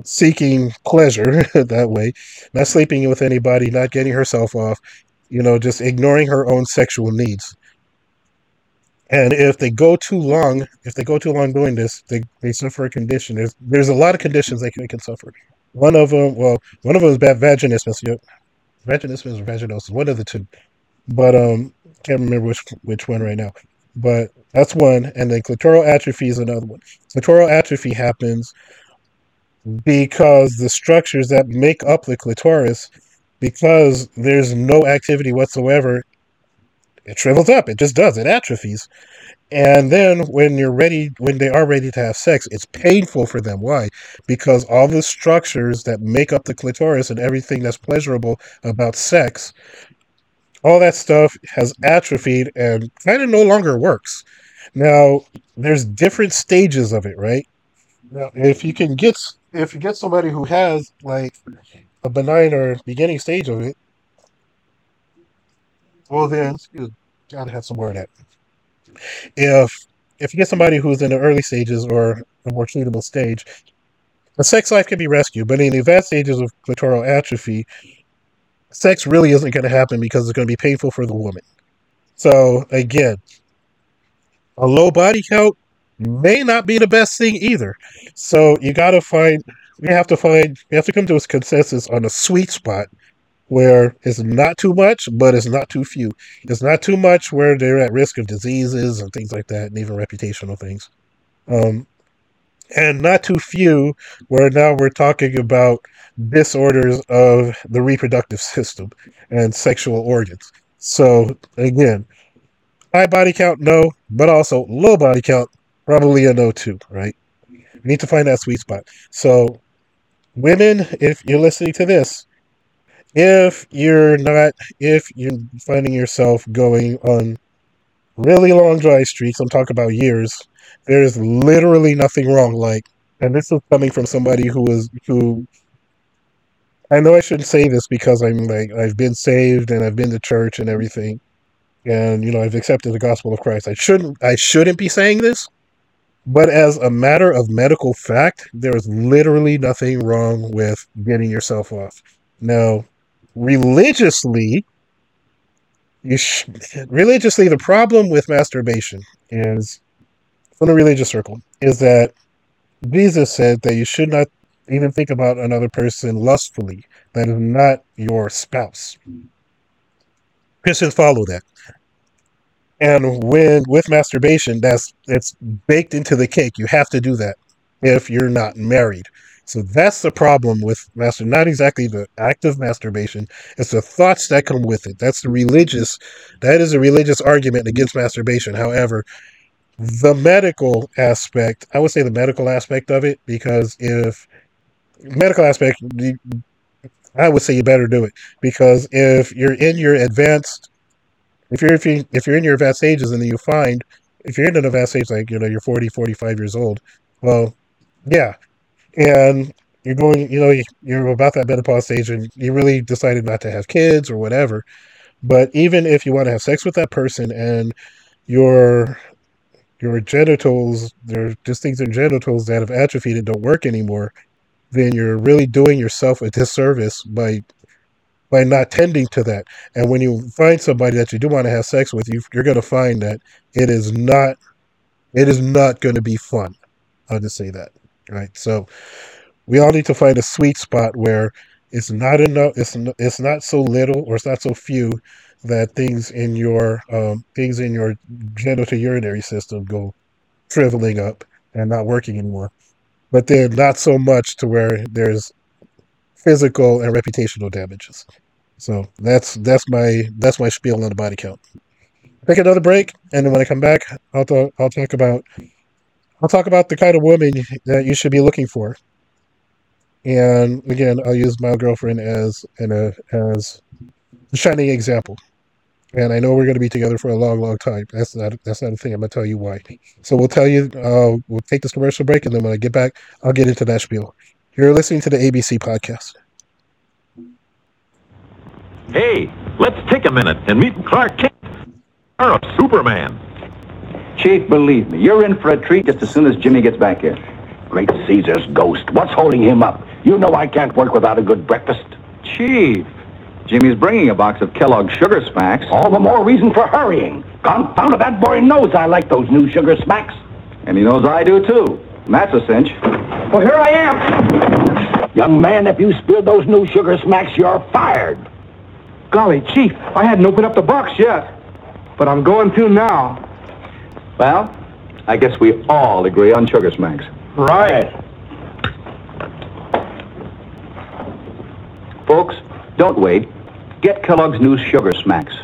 seeking pleasure that way, not sleeping with anybody, not getting herself off, you know, just ignoring her own sexual needs. And if they go too long, if they go too long doing this, they, they suffer a condition. There's there's a lot of conditions they can, they can suffer. One of them, well, one of them is bad vaginismus. Vaginismus or vaginosis, one of the two but um, can't remember which which one right now. But that's one, and then clitoral atrophy is another one. Clitoral atrophy happens because the structures that make up the clitoris, because there's no activity whatsoever, it shrivels up. It just does. It atrophies. And then when you're ready, when they are ready to have sex, it's painful for them. Why? Because all the structures that make up the clitoris and everything that's pleasurable about sex all that stuff has atrophied and kind of no longer works. Now, there's different stages of it, right? Now, if you can get if you get somebody who has like a benign or beginning stage of it, well then, excuse, gotta have some word at. If if you get somebody who's in the early stages or a more treatable stage, the sex life can be rescued. But in the advanced stages of clitoral atrophy, sex really isn't going to happen because it's going to be painful for the woman. So again, a low body count may not be the best thing either. So you got to find, we have to find, we have to come to a consensus on a sweet spot where it's not too much, but it's not too few. It's not too much where they're at risk of diseases and things like that, and even reputational things. Um, and not too few where now we're talking about disorders of the reproductive system and sexual organs. So again, high body count, no, but also low body count, probably a no too, right? We need to find that sweet spot. So women, if you're listening to this, if you're not, if you're finding yourself going on really long dry streaks, I'm talking about years, there's literally nothing wrong. Like, and this is coming from somebody who is who I know I shouldn't say this because I'm like I've been saved and I've been to church and everything, and you know I've accepted the gospel of Christ. I shouldn't I shouldn't be saying this, but as a matter of medical fact, there is literally nothing wrong with getting yourself off. Now, religiously, you sh- religiously the problem with masturbation is from the religious circle is that Jesus said that you should not even think about another person lustfully that is not your spouse. Christians follow that. And when with masturbation, that's it's baked into the cake. You have to do that if you're not married. So that's the problem with master. Not exactly the act of masturbation; it's the thoughts that come with it. That's the religious. That is a religious argument against masturbation. However, the medical aspect, I would say the medical aspect of it, because if medical aspect, I would say you better do it because if you're in your advanced, if you're if you if you're in your advanced ages and then you find if you're in an advanced age like you know you're 40, 45 years old, well, yeah, and you're going, you know, you're about that menopause stage and you really decided not to have kids or whatever. But even if you want to have sex with that person and your your genitals, there just things in genitals that have atrophied and don't work anymore, then you're really doing yourself a disservice by by not tending to that. And when you find somebody that you do want to have sex with, you you're going to find that it is not it is not going to be fun. I'll just say that, right? So we all need to find a sweet spot where it's not enough. It's it's not so little or it's not so few that things in your um, things in your genital urinary system go shriveling up and not working anymore. But then not so much to where there's physical and reputational damages. So that's that's my that's my spiel on the body count. Take another break, and then when I come back, I'll talk, I'll talk about I'll talk about the kind of woman that you should be looking for. And again, I'll use my girlfriend as an a, as a shining example. And I know we're going to be together for a long, long time. That's not that's not a thing. I'm going to tell you why. So we'll tell you. Uh, we'll take this commercial break, and then when I get back, I'll get into that spiel. You're listening to the ABC podcast. Hey, let's take a minute and meet Clark Kent, or of Superman. Chief, believe me, you're in for a treat just as soon as Jimmy gets back here. Great Caesar's ghost. What's holding him up? You know I can't work without a good breakfast. Chief, Jimmy's bringing a box of Kellogg's Sugar Smacks. All the more reason for hurrying. Confound it, that boy knows I like those new Sugar Smacks. And he knows I do, too. And that's a cinch. Well, here I am. Young man, if you spill those new Sugar Smacks, you're fired. Golly, Chief, I hadn't opened up the box yet. But I'm going to now. Well, I guess we all agree on Sugar Smacks. Right. Folks, don't wait. Get Kellogg's new Sugar Smacks.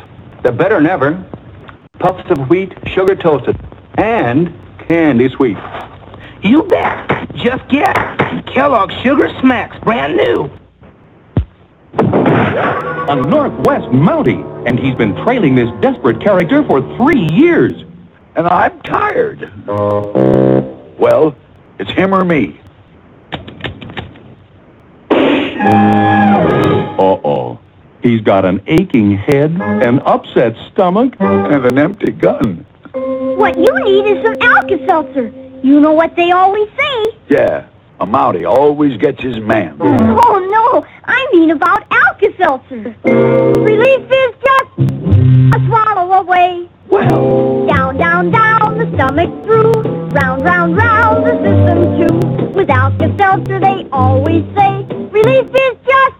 They're better than ever. Puffs of wheat, sugar toasted, and candy sweet. You bet. Just get Kellogg's Sugar Smacks, brand new. A Northwest Mountie, and he's been trailing this desperate character for three years. And I'm tired. Well, it's him or me. Uh-oh. He's got an aching head, an upset stomach, and an empty gun. What you need is some Alka-Seltzer. You know what they always say. Yeah, a Mountie always gets his man. Oh, no. I mean about Alka-Seltzer. Relief is just a swallow away. Well, Down, down, down, the stomach through. Round, round, round, the system too. Without Alka-Seltzer, they always say, relief is just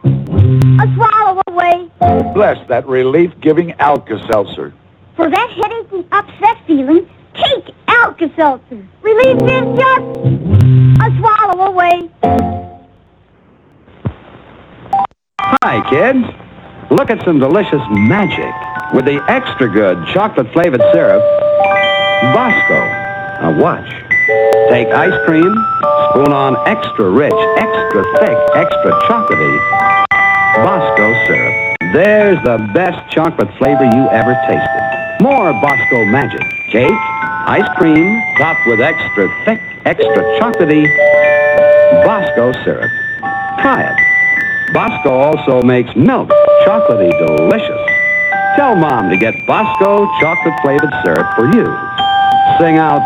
a swallow away. bless that relief-giving Alka-Seltzer. For that headache and upset feeling, take Alka-Seltzer. Relief is just a swallow away. Hi, kids. Look at some delicious magic with the extra good chocolate flavored syrup, Bosco. Now watch. Take ice cream, spoon on extra rich, extra thick, extra chocolatey Bosco syrup. There's the best chocolate flavor you ever tasted. More Bosco magic. Cake, ice cream, topped with extra thick, extra chocolatey Bosco syrup. Try it. Bosco also makes milk chocolatey delicious. Tell Mom to get Bosco chocolate flavored syrup for you. Sing out,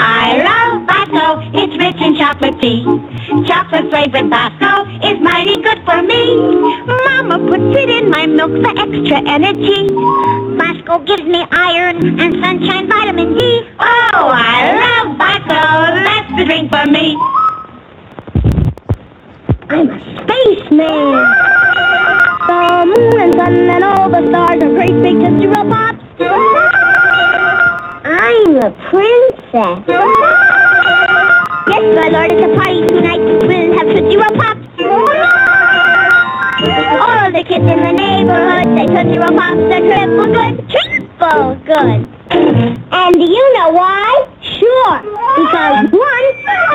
I love Bosco, it's rich in chocolate tea. Chocolate flavored Bosco is mighty good for me. Mama puts it in my milk for extra energy. Bosco gives me iron and sunshine vitamin D. Oh, I love Bosco, that's the drink for me. I'm a spaceman. The moon and sun and all the stars are great big Roll Pops. I'm a princess. Yes, my lord, it's a party tonight. We'll have Tootsie Roll Pops. All the kids in the neighborhood say Tootsie Roll Pops are triple good. Triple good. And do you know why? Sure. Because one,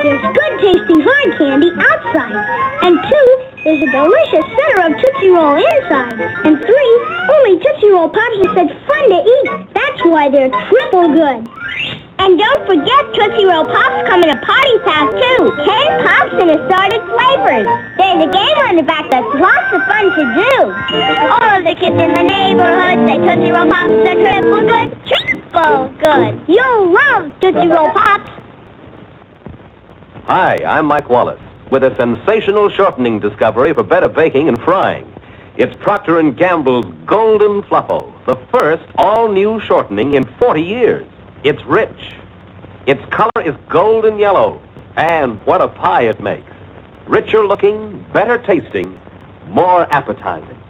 there's good tasting hard candy outside. And two, there's a delicious center of Tootsie Roll inside. And three, only Tootsie Roll Pops are such fun to eat. That's why they're triple good. And don't forget Tootsie Roll Pops come in a party pack too. Ten pops in assorted flavors. There's a game on the back that's lots of fun to do. All of the kids in the neighborhood say Tootsie Roll Pops are triple good. Triple good. You'll love Tootsie Roll Pops. Hi, I'm Mike Wallace with a sensational shortening discovery for better baking and frying. It's Procter & Gamble's Golden Fluffo, the first all-new shortening in 40 years. It's rich. Its color is golden yellow. And what a pie it makes. Richer looking, better tasting, more appetizing.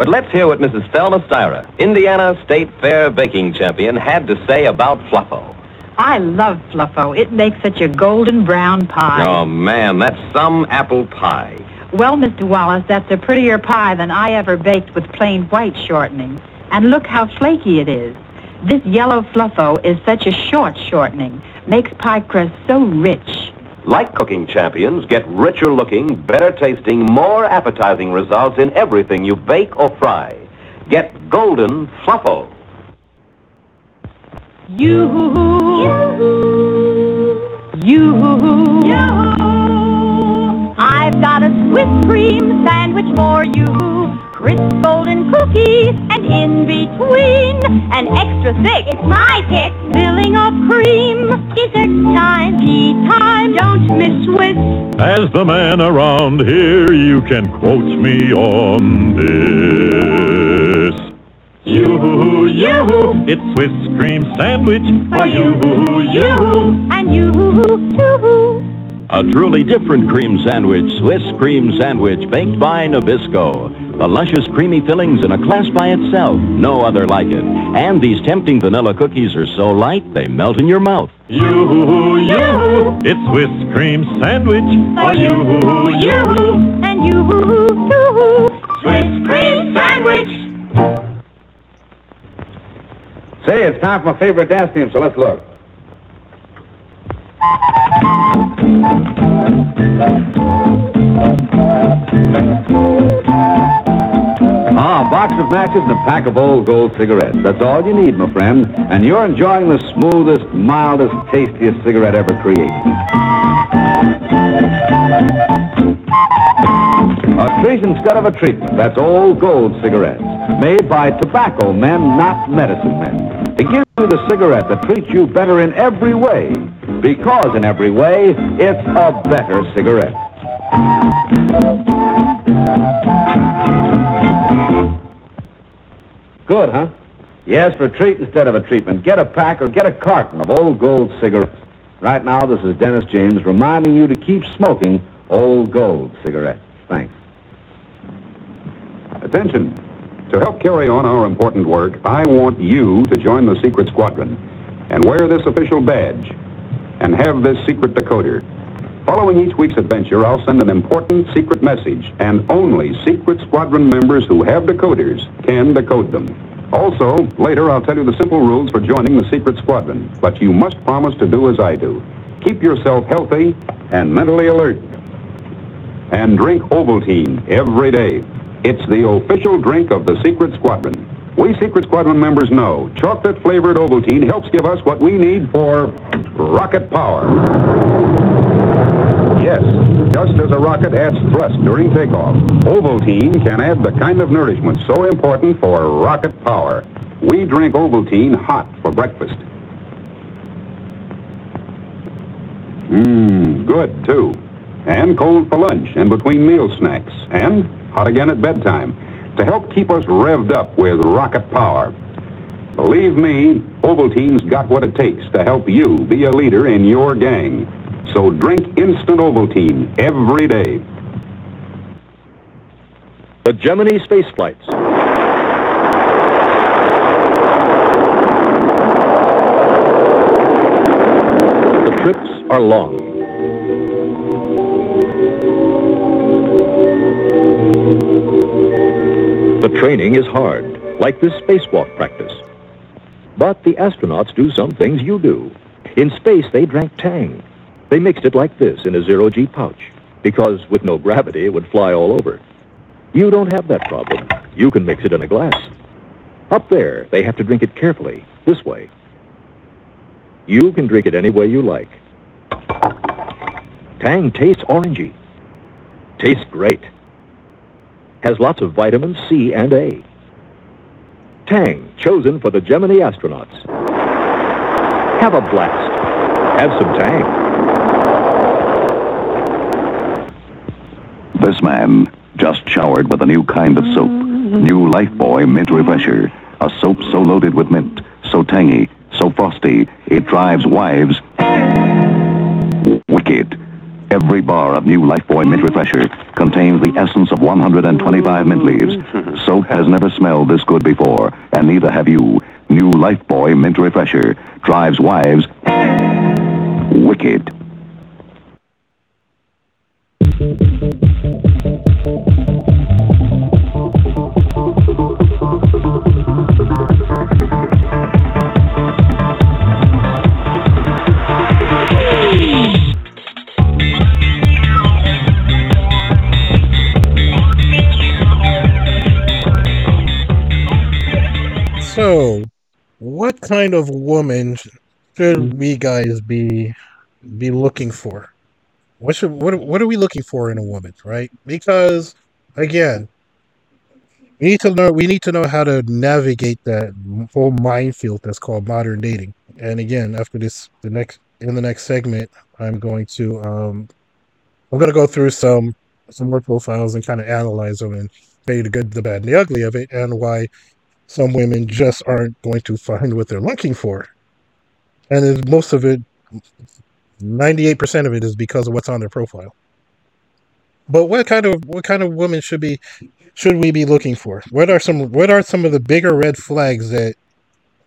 But let's hear what Mrs. Thelma Styra, Indiana State Fair baking champion, had to say about Fluffo. I love Fluffo. It makes such a golden brown pie. Oh, man, that's some apple pie. Well, Mr. Wallace, that's a prettier pie than I ever baked with plain white shortening. And look how flaky it is. This yellow Fluffo is such a short shortening. Makes pie crust so rich. Like cooking champions, get richer looking, better tasting, more appetizing results in everything you bake or fry. Get Golden Fluffo. You, you, I've got a Swiss cream sandwich for you. Crisp golden cookies, and in between, an extra thick. It's my pick. Filling of cream. Dessert time, tea time. Don't miss Swiss. As the man around here, you can quote me on this. You, you, it's Swiss cream sandwich for you, you. And you, too. A truly different cream sandwich, Swiss cream sandwich, baked by Nabisco. The luscious creamy fillings in a class by itself, no other like it. And these tempting vanilla cookies are so light they melt in your mouth. You, you, it's Swiss cream sandwich for you, you. And you, too. Swiss cream sandwich. Say, it's time for my favorite dance team, so let's look. Ah, a box of matches and a pack of old gold cigarettes. That's all you need, my friend. And you're enjoying the smoothest, mildest, tastiest cigarette ever created. A treat instead of a treatment. That's old gold cigarettes. Made by tobacco men, not medicine men. Give you the cigarette that treats you better in every way. Because in every way, it's a better cigarette. Good, huh? Yes, for a treat instead of a treatment. Get a pack or get a carton of old gold cigarettes. Right now, this is Dennis James reminding you to keep smoking old gold cigarettes. Thanks. Attention. To help carry on our important work, I want you to join the Secret Squadron and wear this official badge and have this secret decoder. Following each week's adventure, I'll send an important secret message, and only Secret Squadron members who have decoders can decode them. Also, later I'll tell you the simple rules for joining the Secret Squadron, but you must promise to do as I do. Keep yourself healthy and mentally alert. And drink Ovaltine every day. It's the official drink of the Secret Squadron. We Secret Squadron members know chocolate-flavored Ovaltine helps give us what we need for rocket power. Yes, just as a rocket adds thrust during takeoff, Ovaltine can add the kind of nourishment so important for rocket power. We drink Ovaltine hot for breakfast. Mmm, good, too. And cold for lunch and between meal snacks. And hot again at bedtime to help keep us revved up with rocket power. Believe me, Ovaltine's got what it takes to help you be a leader in your gang. So drink instant Ovaltine every day. The Gemini space flights. The trips are long. Training is hard, like this spacewalk practice. But the astronauts do some things you do. In space, they drank Tang. They mixed it like this in a zero-G pouch, because with no gravity, it would fly all over. You don't have that problem. You can mix it in a glass. Up there, they have to drink it carefully, this way. You can drink it any way you like. Tang tastes orangey. Tastes great. Has lots of vitamins C and A. Tang, chosen for the Gemini astronauts. Have a blast. Have some Tang. This man, just showered with a new kind of soap. New Lifebuoy Mint Refresher. A soap so loaded with mint, so tangy, so frosty, it drives wives wicked. Every bar of new Lifebuoy Mint Refresher contains the essence of 125 mint leaves. Soap has never smelled this good before, and neither have you. New Lifebuoy Mint Refresher drives wives wicked. So, what kind of woman should we guys be be looking for? What should what what are we looking for in a woman, right? Because again, we need to know we need to know how to navigate that whole minefield that's called modern dating. And again, after this, the next in the next segment, I'm going to um, I'm going to go through some some more profiles and kind of analyze them and tell you the good, the bad, and the ugly of it, and why some women just aren't going to find what they're looking for. And most of it, 98% of it is because of what's on their profile. But what kind of what kind of woman should be should we be looking for? What are some what are some of the bigger red flags that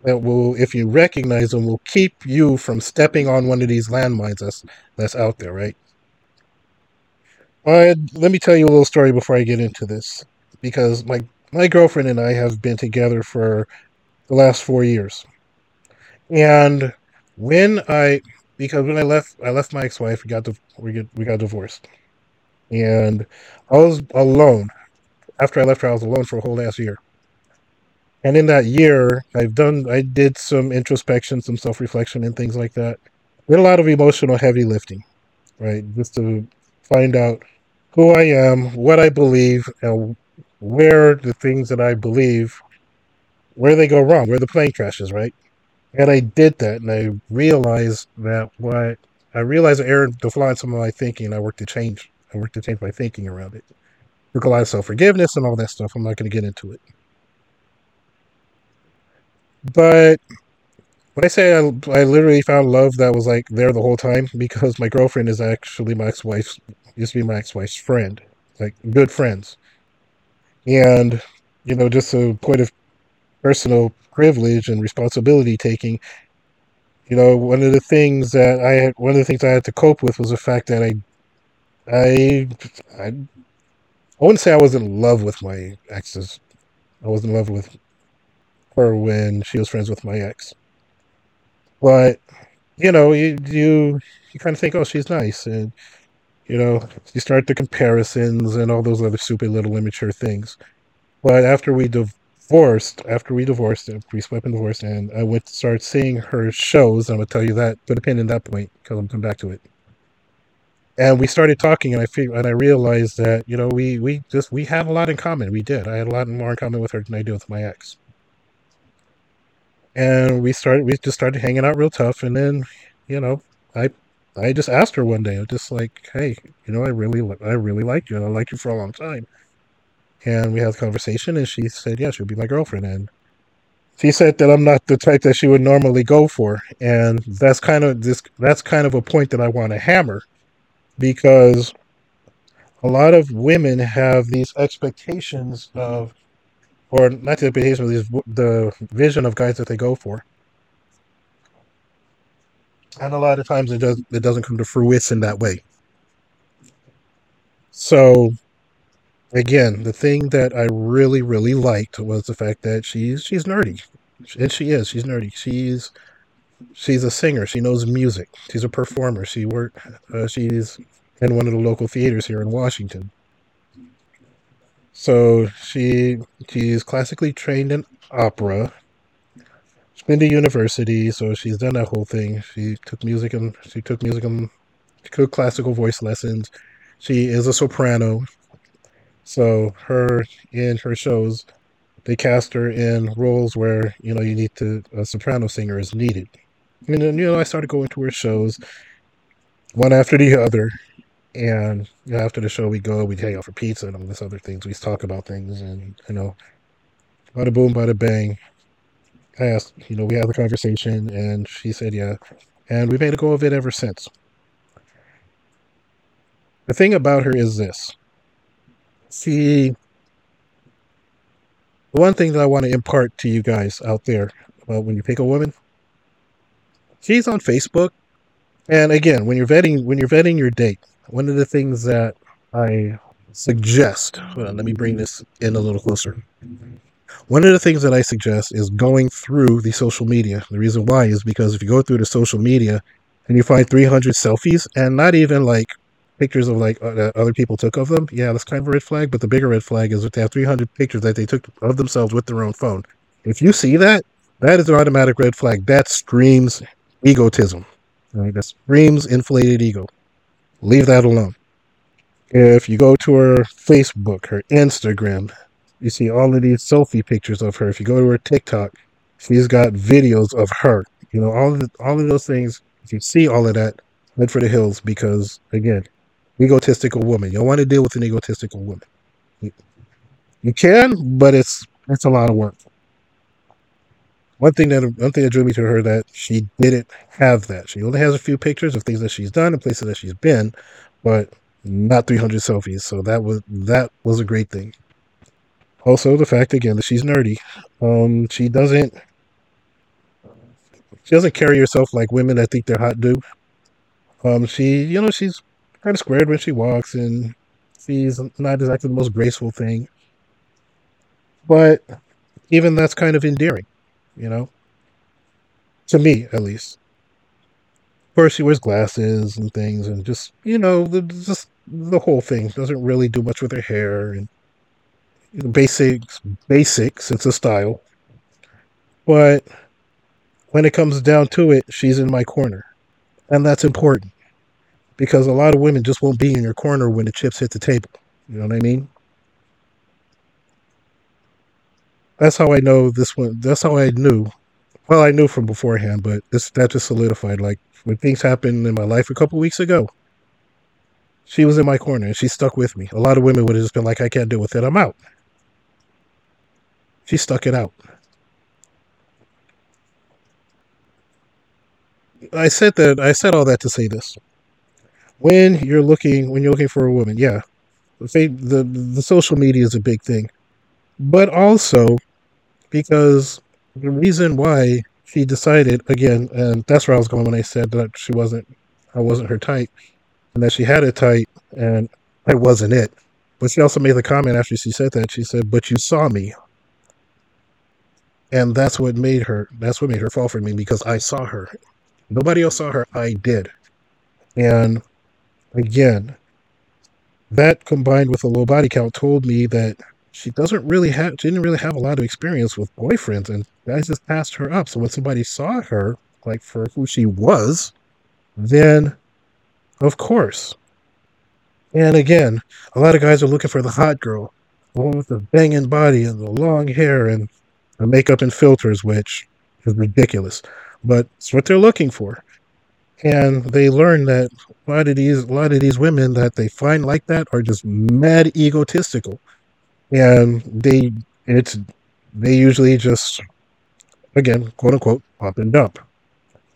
that will, if you recognize them, will keep you from stepping on one of these landmines that's that's out there, right? Uh, let me tell you a little story before I get into this, because my my girlfriend and I have been together for the last four years, and when I because when I left I left my ex-wife, we got we get we got divorced, and I was alone. After I left her, I was alone for a whole last year. And in that year, I've done I did some introspection, some self-reflection, and things like that. Did a lot of emotional heavy lifting, right? Just to find out who I am, what I believe, and where the things that I believe, where they go wrong, where the plane crashes, right? And I did that, and I realized that what I realized the flaw in some of my thinking, I worked to change. I worked to change my thinking around it. Took a lot of self forgiveness and all that stuff. I'm not going to get into it. But when I say I, I literally found love that was like there the whole time, because my girlfriend is actually my ex wife's, used to be my ex wife's friend, like good friends. And, you know, just a point of personal privilege and responsibility taking, you know, one of the things that I had, one of the things I had to cope with was the fact that I, I, I, I wouldn't say I was in love with my exes. I was in love with her when she was friends with my ex. But, you know, you, you, you kind of think, oh, she's nice. And, you know, you start the comparisons and all those other stupid little immature things. But after we divorced, after we divorced, uh, we split and divorced, and I to start seeing her shows. I'm gonna tell you that, put a pin in that point because I'm coming back to it. And we started talking, and I feel, and I realized that you know we we just we have a lot in common. We did. I had a lot more in common with her than I did with my ex. And we started, we just started hanging out real tough, and then, you know, I I just asked her one day, I'm just like, hey, you know, I really I really like you, and I liked you for a long time. And we had a conversation, and she said, yeah, she'll be my girlfriend. And she said that I'm not the type that she would normally go for, and that's kind of this. That's kind of a point that I want to hammer, because a lot of women have these expectations of, or not the expectations, but these the vision of guys that they go for, and a lot of times it does it doesn't come to fruition that way. So again, the thing that I really, really liked was the fact that she's she's nerdy, and she is. She's nerdy. She's she's a singer. She knows music. She's a performer. She worked. Uh, she's in one of the local theaters here in Washington. So she she's classically trained in opera. She's been to university, so she's done that whole thing. She took music and she took music and she took classical voice lessons. She is a soprano. So her in her shows, they cast her in roles where you know you need to a soprano singer is needed. And then you know I started going to her shows, one after the other, And you know, after the show, we go, we hang out for pizza and all this other things. We talk about things, and you know, bada boom, bada bang. I asked, you know, we had the conversation, and she said, yeah, and we made a go of it ever since. The thing about her is this: she. The one thing that I want to impart to you guys out there about when you pick a woman, she's on Facebook, and again, when you're vetting when you're vetting your date, one of the things that I suggest, well, let me bring this in a little closer. One of the things that I suggest is going through the social media. The reason why is because if you go through the social media and you find 300 selfies and not even like pictures of like other people took of them, yeah, that's kind of a red flag. But the bigger red flag is if they have 300 pictures that they took of themselves with their own phone. If you see that, that is an automatic red flag. That screams egotism. Right? That screams inflated ego. Leave that alone. If you go to her Facebook, her Instagram, you see all of these selfie pictures of her. If you go to her TikTok, she's got videos of her. You know, all of all of those things. If you see all of that, head for the hills because again, egotistical woman. You don't want to deal with an egotistical woman. You, you can, but it's it's a lot of work. One thing that one thing that drew me to her that she didn't have that. She only has a few pictures of things that she's done and places that she's been, but not 300 selfies. So that was that was a great thing. Also, the fact again that she's nerdy. Um, she doesn't she doesn't carry herself like women that think they're hot do. Um, she you know she's kind of squared when she walks, and she's not exactly the most graceful thing. But even that's kind of endearing, you know, to me at least. Of course, she wears glasses and things, and just you know, the, just the whole thing doesn't really do much with her hair and basics, basics. It's a style, but when it comes down to it, she's in my corner, and that's important because a lot of women just won't be in your corner when the chips hit the table. You know what I mean? That's how I know this one. That's how I knew. Well, I knew from beforehand, but this that just solidified. Like when things happened in my life a couple weeks ago, she was in my corner and she stuck with me. A lot of women would have just been like, "I can't deal with it. I'm out." She stuck it out. I said that. I said all that to say this when you're looking when you're looking for a woman yeah the the, the social media is a big thing but also because the reason why she decided again and that's where i was going when i said that she wasn't i wasn't her type and that she had a type and i wasn't it but she also made the comment after she said that she said but you saw me and that's what made her that's what made her fall for me because i saw her nobody else saw her i did and again, that combined with a low body count told me that she doesn't really have she didn't really have a lot of experience with boyfriends and guys just passed her up. So when somebody saw her, like for who she was, then of course. And again, a lot of guys are looking for the hot girl, the one with the banging body and the long hair and makeup and filters, which is ridiculous. But it's what they're looking for. And they learn that a lot of these a lot of these women that they find like that are just mad egotistical. And they it's they usually just again quote unquote pop and dump.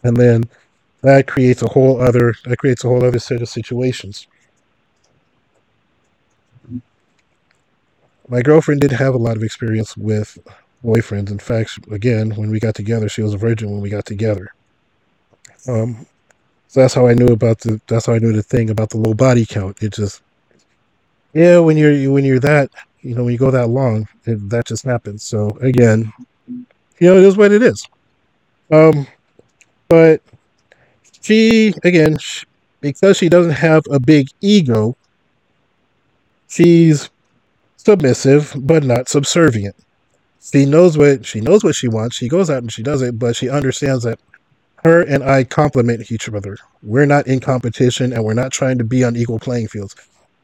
And then that creates a whole other that creates a whole other set of situations. My girlfriend did have a lot of experience with boyfriends in fact again when we got together she was a virgin when we got together um, so that's how I knew about the. That's how I knew the thing about the low body count. It just, yeah, when you're when you're that, you know, when you go that long, it, that just happens. So again, you know, it is what it is. Um, but she again, she, because she doesn't have a big ego, she's submissive but not subservient. She knows what she knows what she wants. She goes out and she does it, but she understands that her and I complement each other. We're not in competition and we're not trying to be on equal playing fields.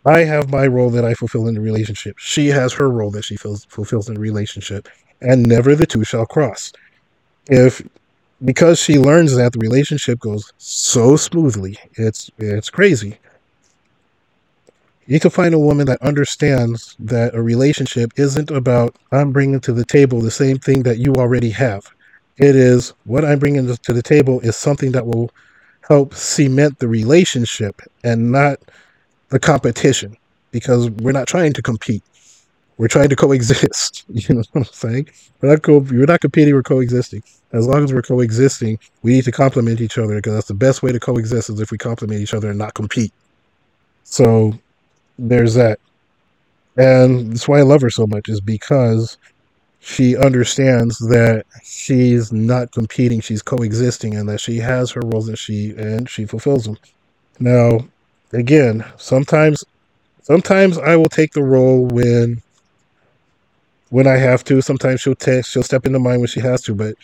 I have my role that I fulfill in the relationship. She has her role that she fulfills in the relationship, and never the two shall cross. If because she learns that the relationship goes so smoothly, it's it's crazy. You can find a woman that understands that a relationship isn't about I'm bringing to the table the same thing that you already have. It is what I'm bringing to the table is something that will help cement the relationship and not the competition because we're not trying to compete. We're trying to coexist. You know what I'm saying? We're not co- we're not competing. We're coexisting. As long as we're coexisting, we need to complement each other because that's the best way to coexist is if we complement each other and not compete. So there's that, and that's why I love her so much is because she understands that she's not competing, she's coexisting, and that she has her roles and she and she fulfills them. Now, again, sometimes sometimes I will take the role when when I have to. Sometimes she'll take she'll step into mine when she has to, but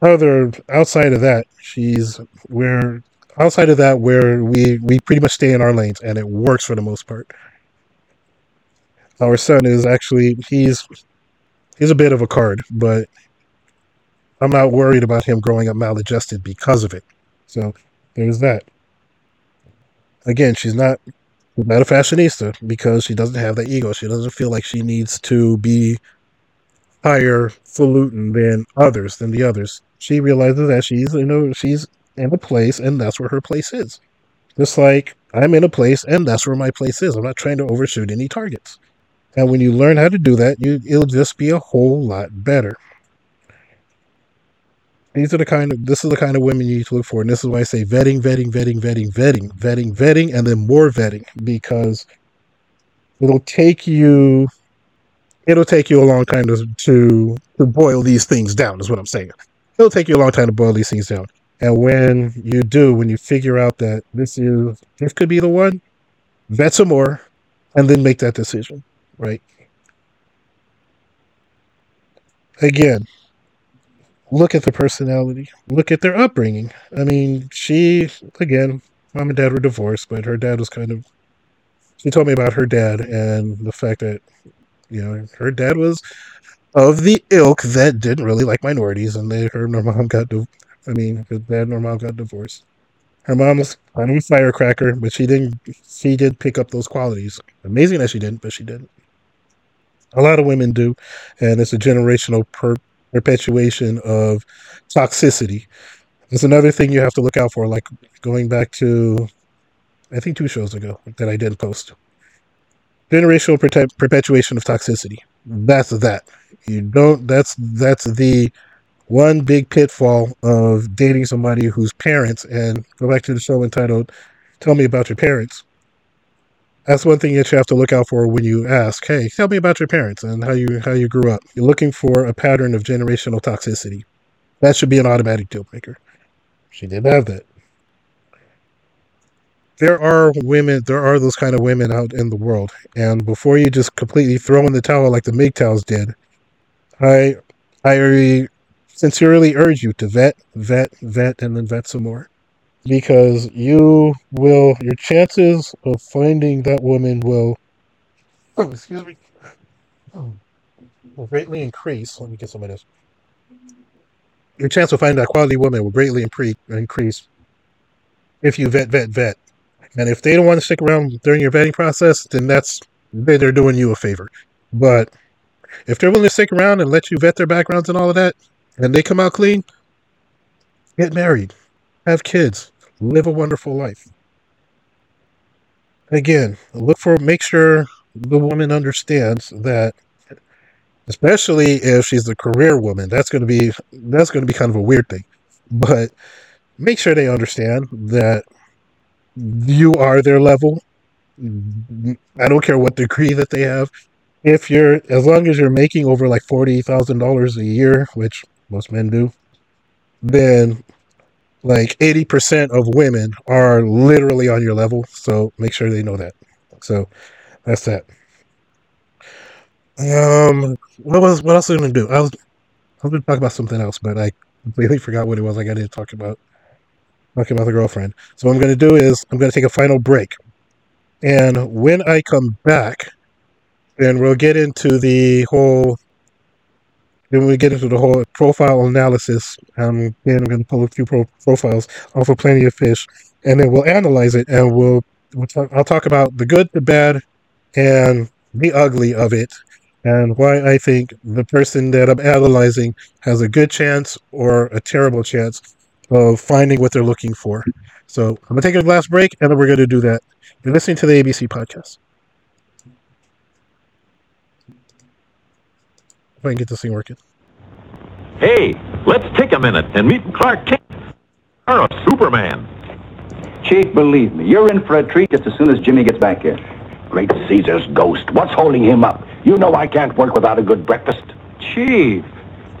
other outside of that, she's where outside of that where we we pretty much stay in our lanes and it works for the most part. Our son is actually he's he's a bit of a card, but I'm not worried about him growing up maladjusted because of it. So there's that. Again, she's not not a fashionista because she doesn't have that ego. She doesn't feel like she needs to be higher falutin than others than the others. She realizes that she's you know she's in a place and that's where her place is. Just like I'm in a place and that's where my place is. I'm not trying to overshoot any targets. And when you learn how to do that, you it'll just be a whole lot better. These are the kind of this is the kind of women you need to look for, and this is why I say vetting, vetting, vetting, vetting, vetting, vetting, vetting, and then more vetting because it'll take you it'll take you a long time to to, to boil these things down. Is what I'm saying. It'll take you a long time to boil these things down. And when you do, when you figure out that this is this could be the one, vet some more, and then make that decision. Right. Again, look at the personality, look at their upbringing. I mean, she, again, mom and dad were divorced, but her dad was kind of, she told me about her dad and the fact that, you know, her dad was of the ilk that didn't really like minorities, and they, her and her mom got, div- I mean, because dad and her mom got divorced. Her mom was kind of a firecracker, but she didn't, she did pick up those qualities. Amazing that she didn't, but she didn't. A lot of women do, and it's a generational per- perpetuation of toxicity. There's another thing you have to look out for, like going back to, I think two shows ago that I didn't post. Generational perpe- perpetuation of toxicity. That's that. You don't. That's that's the one big pitfall of dating somebody whose parents. And go back to the show entitled "Tell Me About Your Parents." That's one thing that you have to look out for when you ask, "Hey, tell me about your parents and how you how you grew up." You're looking for a pattern of generational toxicity. That should be an automatic deal breaker. She didn't have that. There are women, there are those kind of women out in the world, and before you just completely throw in the towel like the MGTOWs did, I I sincerely urge you to vet, vet, vet, and then vet some more. Because you will your chances of finding that woman will oh, excuse me will greatly increase. Let me get some of this. Your chance of finding that quality woman will greatly increase if you vet vet vet. And if they don't want to stick around during your vetting process then that's they're doing you a favor. But if they're willing to stick around and let you vet their backgrounds and all of that and they come out clean get married have kids live a wonderful life. Again, look for make sure the woman understands that especially if she's a career woman, that's going to be that's going to be kind of a weird thing. But make sure they understand that you are their level. I don't care what degree that they have. If you're as long as you're making over like $40,000 a year, which most men do, then like 80% of women are literally on your level so make sure they know that. So that's that. Um what was what else was i gonna do? I was i was gonna talk about something else but i completely forgot what it was i got to talk about. Talking about the girlfriend. So what i'm gonna do is i'm gonna take a final break. And when i come back then we'll get into the whole then we get into the whole profile analysis. Um, then I'm going to pull a few pro- profiles off of Plenty of Fish, and then we'll analyze it, and we'll we'll talk, I'll talk about the good, the bad, and the ugly of it, and why I think the person that I'm analyzing has a good chance or a terrible chance of finding what they're looking for. So I'm gonna take a glass break, and then we're gonna do that. You're listening to the ABC podcast. If I can get this thing working. Hey, let's take a minute and meet Clark Kent, or a Superman. Chief, believe me, you're in for a treat just as soon as Jimmy gets back here. Great Caesar's ghost. What's holding him up? You know I can't work without a good breakfast. Chief,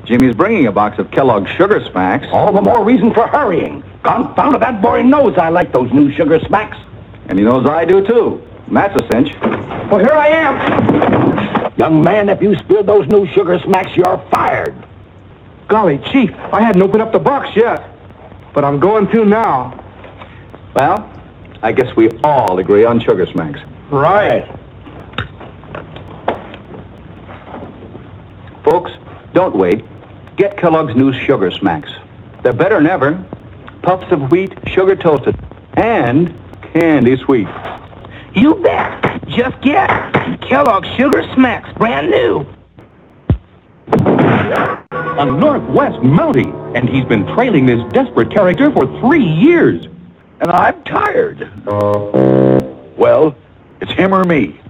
Jimmy's bringing a box of Kellogg's Sugar Smacks. All the more reason for hurrying. Confound it, that boy knows I like those new Sugar Smacks. And he knows I do, too. And That's a cinch. Well, here I am. Young man, if you spill those new Sugar Smacks, you're fired. Golly, Chief, I hadn't opened up the box yet. But I'm going to now. Well, I guess we all agree on Sugar Smacks. Right. Folks, don't wait. Get Kellogg's new Sugar Smacks. They're better than ever. Puffs of wheat, sugar toasted, and candy sweet. You bet. Just get Kellogg's Sugar Smacks, brand new. A Northwest Mountie, and he's been trailing this desperate character for three years. And I'm tired. Well, it's him or me.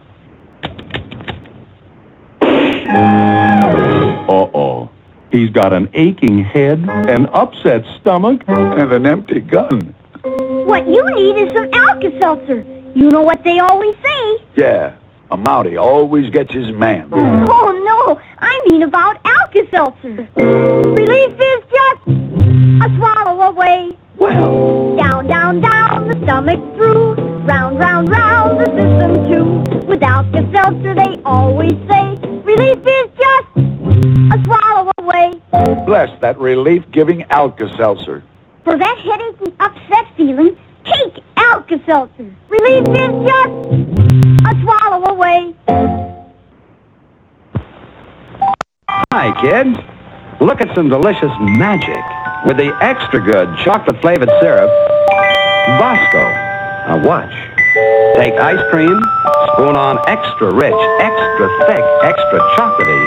Uh-oh. He's got an aching head, an upset stomach, and an empty gun. What you need is some Alka-Seltzer. You know what they always say. Yeah, a Mountie always gets his man. Oh, no, I mean about Alka-Seltzer. Relief is just a swallow away. Well, Down, down, down, the stomach through. Round, round, round, the system too. With Alka-Seltzer, they always say, relief is just a swallow away. bless that relief-giving Alka-Seltzer. For that headache and upset feeling, take Alka-Seltzer. Relief is just a swallow away. Hi, kids. Look at some delicious magic with the extra good chocolate flavored syrup, Bosco. Now watch. Take ice cream, spoon on extra rich, extra thick, extra chocolatey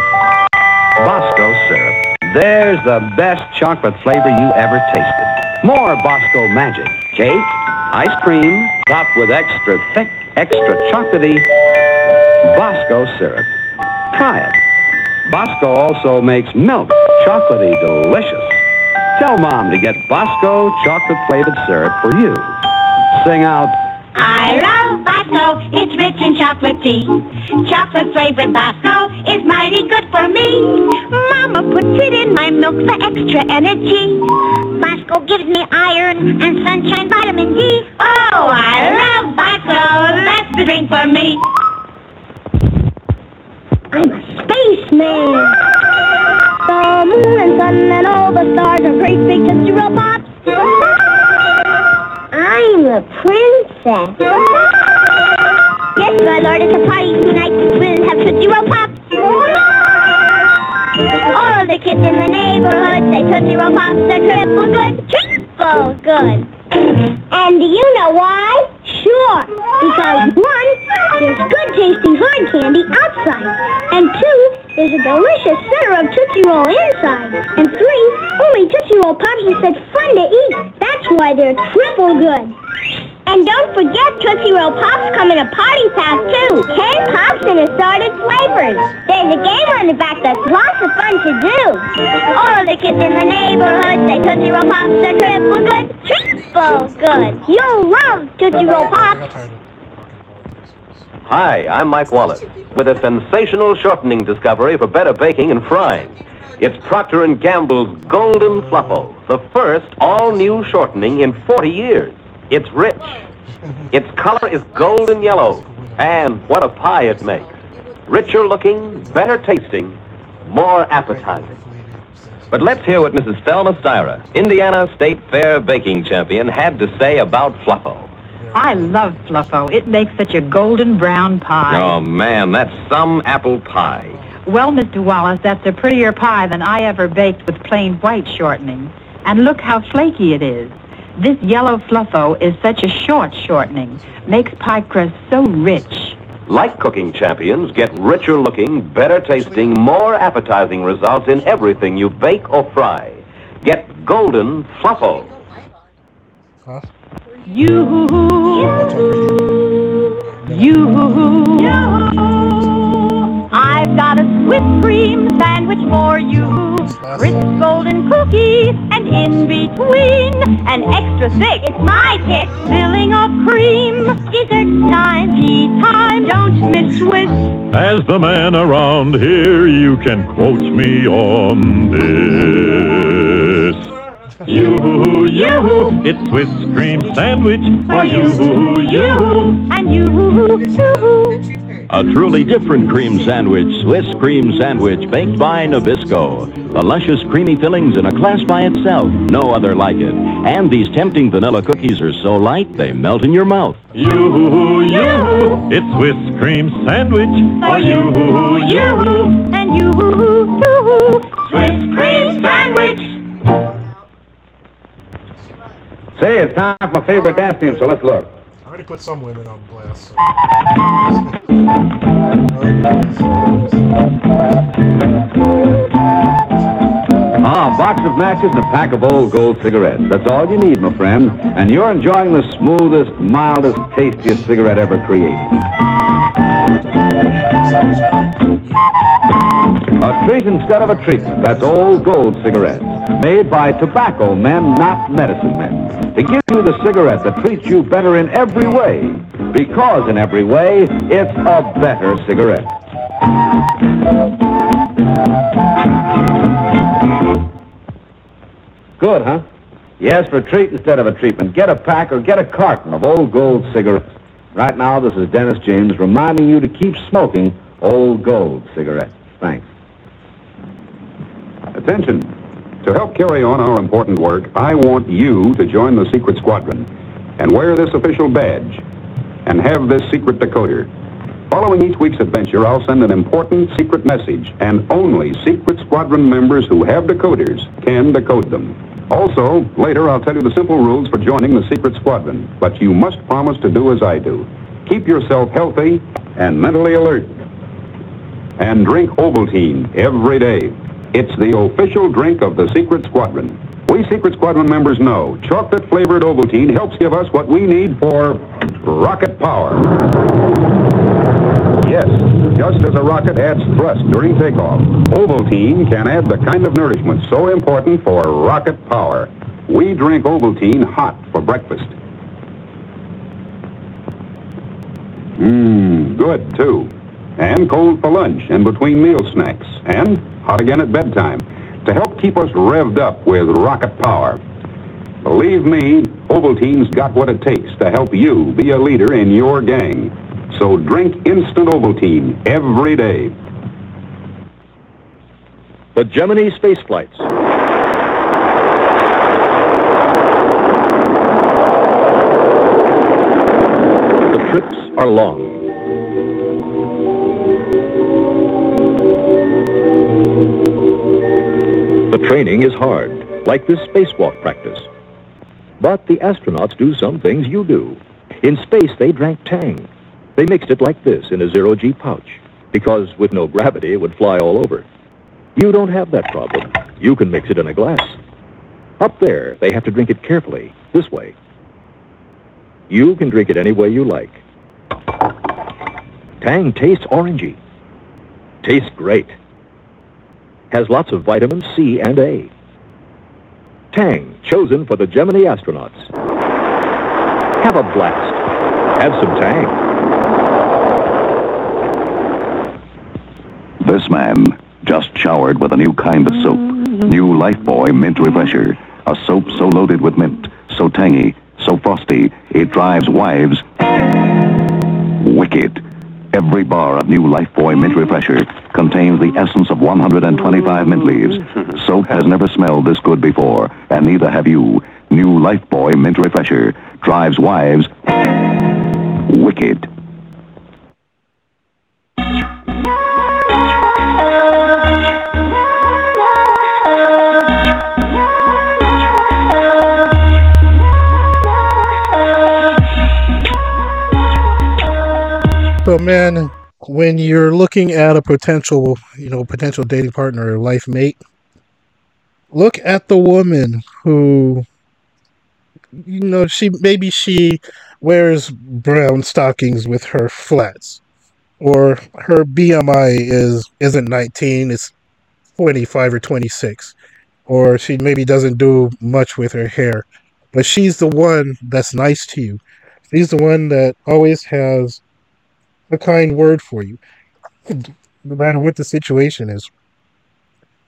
Bosco syrup. There's the best chocolate flavor you ever tasted. More Bosco magic. Cake, ice cream, topped with extra thick, extra chocolatey Bosco syrup. Try it. Bosco also makes milk chocolatey delicious. Tell Mom to get Bosco chocolate flavored syrup for you. Sing out, I love Bosco, it's rich in chocolate tea. Chocolate flavored Bosco is mighty good for me. Mama puts it in my milk for extra energy. Bosco gives me iron and sunshine vitamin D. Oh, I love Bosco, that's the drink for me. I'm a spaceman. The moon and sun and all the stars are great big Tootsie Roll Pops. I'm a princess. Yes, my lord, it's a party tonight. We'll have Tootsie Roll Pops. All the kids in the neighborhood say Tootsie Roll Pops are triple good. Triple good. And do you know why? Sure. Because one, there's good tasting hard candy outside. And two, there's a delicious center of Tootsie Roll inside. And three, only Tootsie Roll Pops are such fun to eat. That's why they're triple good. And don't forget Tootsie Roll Pops come in a party pack too. Ten pops in assorted flavors. There's a game on the back that's lots of fun to do. All the kids in the neighborhood say Tootsie Roll Pops are triple good. Triple good. You'll love Tootsie Roll. Hi, I'm Mike Wallace with a sensational shortening discovery for better baking and frying. It's Procter & Gamble's Golden Fluffo, the first all-new shortening in 40 years. It's rich. Its color is golden yellow, and what a pie it makes. Richer looking, better tasting, more appetizing. But let's hear what Mrs. Thelma Styra, Indiana State Fair baking champion, had to say about Fluffo. I love Fluffo. It makes such a golden brown pie. Oh, man, that's some apple pie. Well, Mr. Wallace, that's a prettier pie than I ever baked with plain white shortening. And look how flaky it is. This yellow fluffo is such a short shortening. Makes pie crust so rich. Like cooking champions, get richer looking, better tasting, more appetizing results in everything you bake or fry. Get Golden Fluffo. Huh? You, you, I've got a Swiss cream sandwich for you. Crisp golden cookies, and in between, an extra thick. It's my pick. Filling of cream. Dessert time. Tea time, don't miss Swiss. As the man around here, you can quote me on this. You, you, it's Swiss cream sandwich for you, you. And you, you. A truly different cream sandwich, Swiss cream sandwich baked by Nabisco. The luscious creamy fillings in a class by itself, no other like it. And these tempting vanilla cookies are so light they melt in your mouth. You, you, it's Swiss cream sandwich for you, you. And you, you. Swiss cream sandwich. Say, it's time for my favorite dance team, so let's look. Already put some women on blast. Ah, a box of matches and a pack of old gold cigarettes. That's all you need, my friend. And you're enjoying the smoothest, mildest, tastiest cigarette ever created. A treat instead of a treatment. That's old gold cigarettes. Made by tobacco men, not medicine men. To give you the cigarette that treats you better in every way. Because in every way, it's a better cigarette. Good, huh? Yes, for a treat instead of a treatment. Get a pack or get a carton of old gold cigarettes. Right now, this is Dennis James reminding you to keep smoking old gold cigarettes. Thanks. Attention. To help carry on our important work, I want you to join the Secret Squadron and wear this official badge and have this secret decoder. Following each week's adventure, I'll send an important secret message, and only Secret Squadron members who have decoders can decode them. Also, later I'll tell you the simple rules for joining the Secret Squadron, but you must promise to do as I do. Keep yourself healthy and mentally alert. And drink Ovaltine every day. It's the official drink of the Secret Squadron. We Secret Squadron members know chocolate-flavored Ovaltine helps give us what we need for rocket power. Yes, just as a rocket adds thrust during takeoff, Ovaltine can add the kind of nourishment so important for rocket power. We drink Ovaltine hot for breakfast. Mmm, good too. And cold for lunch and between meal snacks. And hot again at bedtime to help keep us revved up with rocket power. Believe me, Ovaltine's got what it takes to help you be a leader in your gang. So drink instant Ovaltine every day. The Gemini space flights. The trips are long. The training is hard, like this spacewalk practice. But the astronauts do some things you do. In space, they drank Tang. They mixed it like this in a zero-G pouch, because with no gravity, it would fly all over. You don't have that problem. You can mix it in a glass. Up there, they have to drink it carefully, this way. You can drink it any way you like. Tang tastes orangey. Tastes great. Has lots of vitamins C and A. Tang, chosen for the Gemini astronauts. Have a blast. Have some Tang. This man just showered with a new kind of soap. New Lifebuoy Mint Refresher. A soap so loaded with mint, so tangy, so frosty, it drives wives wicked. Every bar of new Life Lifebuoy Mint Refresher contains the essence of 125 mint leaves. Soap has never smelled this good before, and neither have you. New Lifebuoy Mint Refresher drives wives wicked. So, man, when you're looking at a potential, you know, potential dating partner or life mate, look at the woman who, you know, she maybe she wears brown stockings with her flats, or her BMI is isn't 19, it's 25 or 26, or she maybe doesn't do much with her hair, but she's the one that's nice to you. She's the one that always has a kind word for you, no matter what the situation is.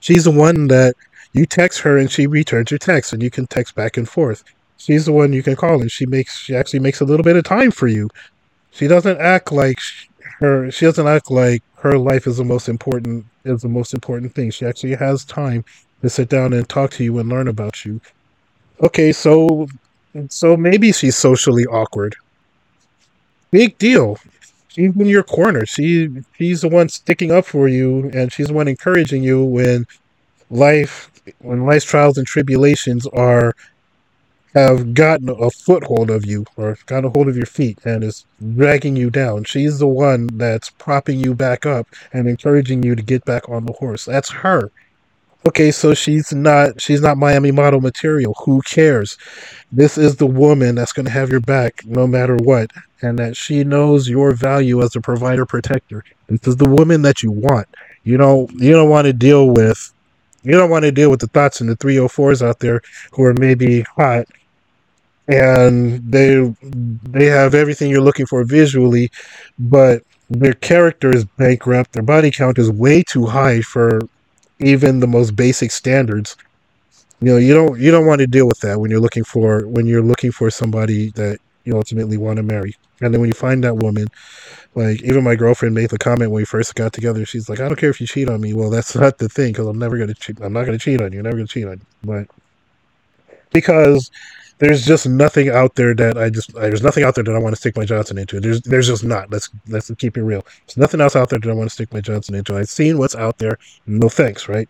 She's the one that you text her and she returns your text, and you can text back and forth. She's the one you can call, and she makes she actually makes a little bit of time for you. She doesn't act like sh- her. She doesn't act like her life is the most important is the most important thing. She actually has time to sit down and talk to you and learn about you. Okay, so so maybe she's socially awkward. Big deal. She's in your corner. She she's the one sticking up for you, and she's the one encouraging you when life when life's trials and tribulations are have gotten a foothold of you or got a hold of your feet and is dragging you down. She's the one that's propping you back up and encouraging you to get back on the horse. That's her. Okay, so she's not she's not Miami model material. Who cares? This is the woman that's going to have your back no matter what and that she knows your value as a provider protector. This is the woman that you want. You know, you don't want to deal with you don't want to deal with the thoughts and the 304s out there who are maybe hot and they they have everything you're looking for visually, but their character is bankrupt. Their body count is way too high for even the most basic standards. You know, you don't you don't want to deal with that when you're looking for when you're looking for somebody that you ultimately want to marry. And then when you find that woman, like even my girlfriend made the comment when we first got together. She's like, "I don't care if you cheat on me." Well, that's not the thing because I'm never gonna cheat. I'm not gonna cheat on you. I'm never gonna cheat on you. But because there's just nothing out there that I just there's nothing out there that I want to stick my Johnson into. There's there's just not. Let's let's keep it real. There's nothing else out there that I want to stick my Johnson into. I've seen what's out there. No thanks, right?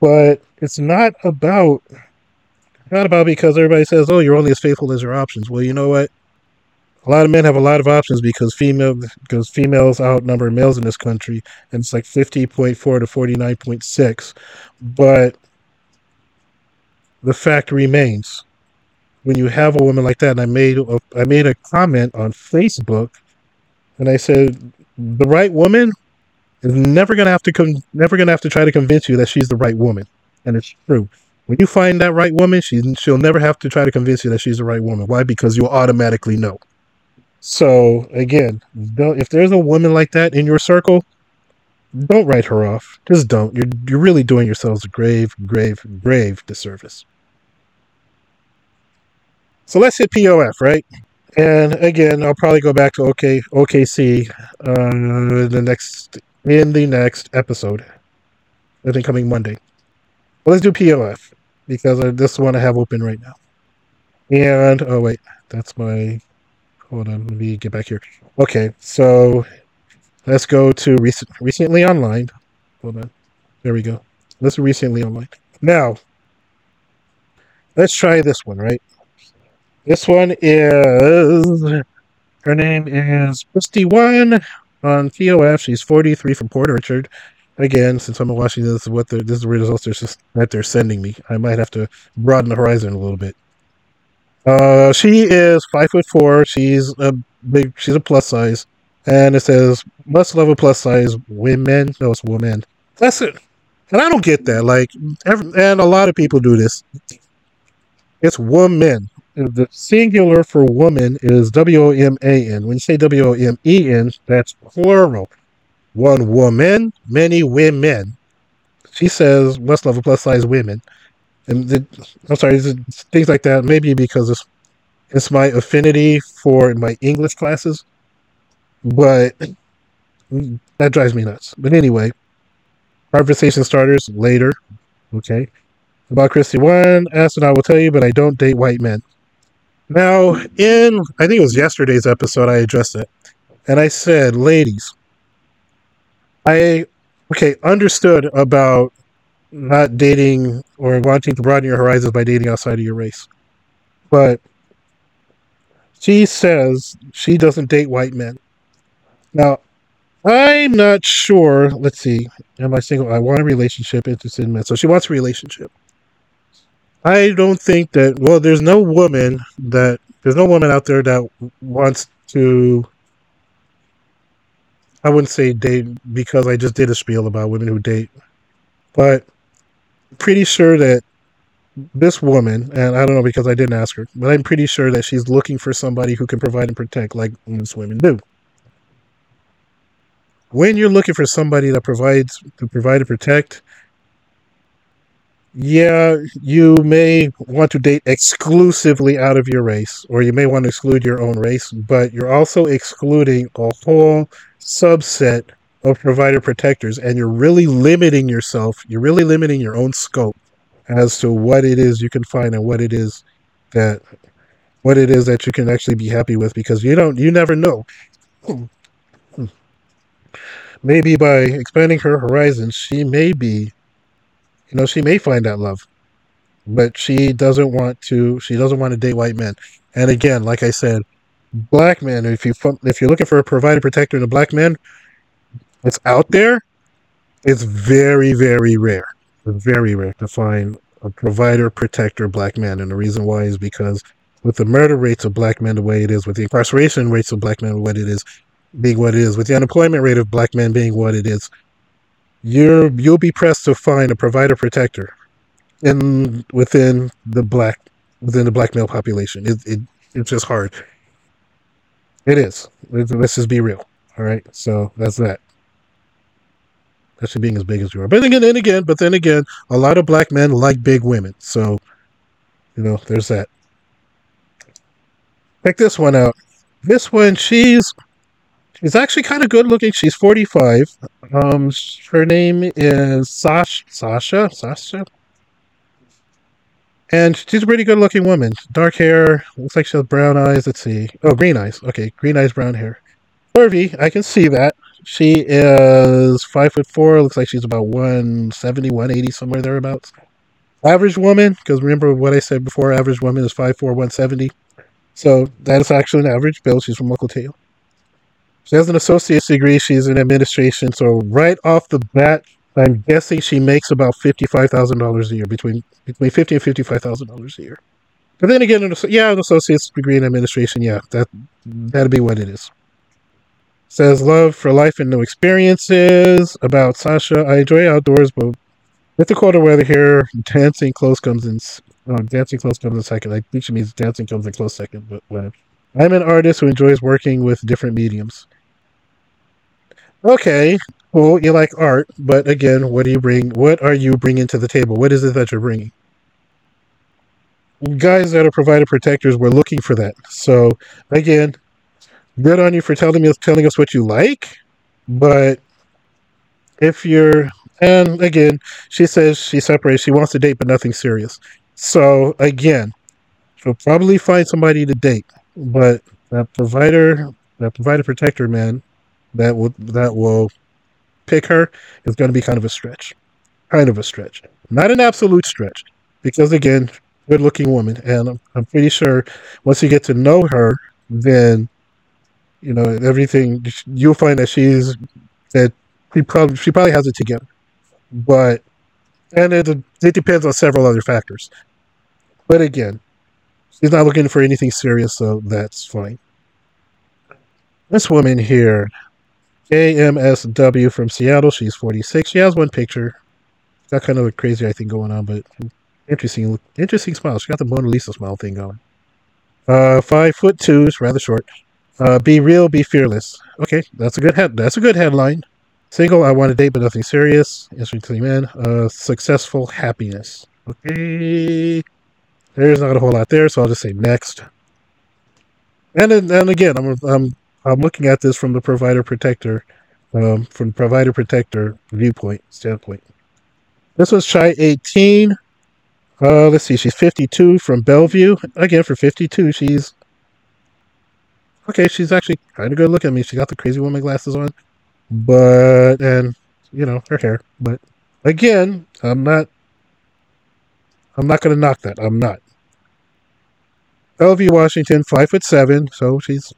But it's not about not about because everybody says, "Oh, you're only as faithful as your options." Well, you know what? A lot of men have a lot of options because female because females outnumber males in this country, and it's like fifty point four to forty nine point six. But the fact remains when you have a woman like that, and I made a, I made a comment on Facebook, and I said the right woman is never gonna have to come, never gonna have to try to convince you that she's the right woman, and it's true. When you find that right woman, she she'll never have to try to convince you that she's the right woman. Why? Because you'll automatically know. So again, if there's a woman like that in your circle, don't write her off. Just don't. You're you're really doing yourselves a grave, grave, grave disservice. So let's hit POF, right? And again, I'll probably go back to OK OKC uh, the next in the next episode. I think coming Monday. Well, let's do POF because I, this one I have open right now. And oh wait, that's my. Hold on, let me get back here. Okay, so let's go to recent, recently online. Hold on, there we go. Let's recently online. Now, let's try this one, right? This one is her name is Christy One on POF. She's 43 from Port Orchard. Again, since I'm in Washington, this is what they're, this is the results they're, that they're sending me. I might have to broaden the horizon a little bit. Uh, she is five foot four. She's a big. She's a plus size, and it says must love a plus size women. No, it's woman. That's it. And I don't get that. Like, every, and a lot of people do this. It's woman the singular for woman is W O M A N. When you say W O M E N, that's plural. One woman, many women. She says must love a plus size women. And the, I'm sorry, things like that. Maybe because it's it's my affinity for my English classes, but that drives me nuts. But anyway, conversation starters later. Okay. About Christy one, I will tell you, but I don't date white men. Now, in I think it was yesterday's episode, I addressed it, and I said, ladies, I okay understood about not dating or wanting to broaden your horizons by dating outside of your race, but she says she doesn't date white men. Now, I'm not sure. Let's see. Am I single? I want a relationship, interested in men. So she wants a relationship. I don't think that. Well, there's no woman that there's no woman out there that wants to. I wouldn't say date because I just did a spiel about women who date, but pretty sure that this woman, and I don't know because I didn't ask her, but I'm pretty sure that she's looking for somebody who can provide and protect like most women do. When you're looking for somebody that provides to provide and protect, yeah, you may want to date exclusively out of your race, or you may want to exclude your own race, but you're also excluding a whole subset of provider protectors, and you're really limiting yourself, you're really limiting your own scope as to what it is you can find and what it is that what it is that you can actually be happy with because you don't you never know. Maybe by expanding her horizons she may be you know she may find that love but she doesn't want to she doesn't want to date white men. And again like i said black men if you if you're looking for a provider protector and a black man it's out there. It's very very rare very rare to find a provider protector black man. And the reason why is because with the murder rates of black men the way it is with the incarceration rates of black men what it is being what it is with the unemployment rate of black men being what it is you're you'll be pressed to find a provider protector in within the black within the black male population it, it it's just hard it is let's just be real all right so that's that that's being as big as you are. But then again, and again, but then again, a lot of black men like big women. So, you know, there's that. Check this one out. This one, she's she's actually kind of good looking. She's 45. Um, her name is Sasha. Sasha. Sasha. And she's a pretty good looking woman. Dark hair. Looks like she has brown eyes. Let's see. Oh, green eyes. Okay, green eyes, brown hair. Curvy. I can see that. She is five foot four. Looks like she's about 170, 180, somewhere thereabouts. Average woman, because remember what I said before, average woman is 5'4, 170. So that is actually an average build. She's from local Tail. She has an associate's degree. She's in administration. So right off the bat, I'm guessing she makes about fifty-five thousand dollars a year, between between fifty and fifty-five thousand dollars a year. But then again, yeah, an associate's degree in administration, yeah, that that'd be what it is. Says love for life and new experiences. About Sasha, I enjoy outdoors, but with the colder weather here, dancing close comes in. Oh, dancing close comes in second. I think she means dancing comes in close second, but whatever. I'm an artist who enjoys working with different mediums. Okay, well, you like art, but again, what do you bring? What are you bringing to the table? What is it that you're bringing? Guys that are provider protectors, we're looking for that. So again, good on you for telling me telling us what you like, but if you're and again, she says she separates, she wants to date, but nothing serious. So again, she'll probably find somebody to date, but that provider, that provider protector man, that will that will pick her is going to be kind of a stretch, kind of a stretch, not an absolute stretch, because again, good-looking woman, and I'm, I'm pretty sure once you get to know her, then you know everything you'll find that she's that she probably she probably has it together. But and it, it depends on several other factors. But again she's not looking for anything serious so that's fine. This woman here amsw from seattle she's 46 she has one picture got kind of a crazy i think going on but interesting interesting smile she got the mona lisa smile thing going uh five foot two is rather short uh, be real, be fearless. Okay, that's a good head. That's a good headline. Single, I want to date, but nothing serious. Interesting man. Uh, successful happiness. Okay, there's not a whole lot there, so I'll just say next. And then, and again, I'm I'm I'm looking at this from the provider protector, um, from provider protector viewpoint standpoint. This was Shy 18. Uh, let's see, she's 52 from Bellevue. Again, for 52, she's okay, she's actually kind of good looking. I mean, she got the crazy woman glasses on, but and you know her hair. But again, I'm not. I'm not going to knock that. I'm not. Bellevue, Washington, five foot seven, so she's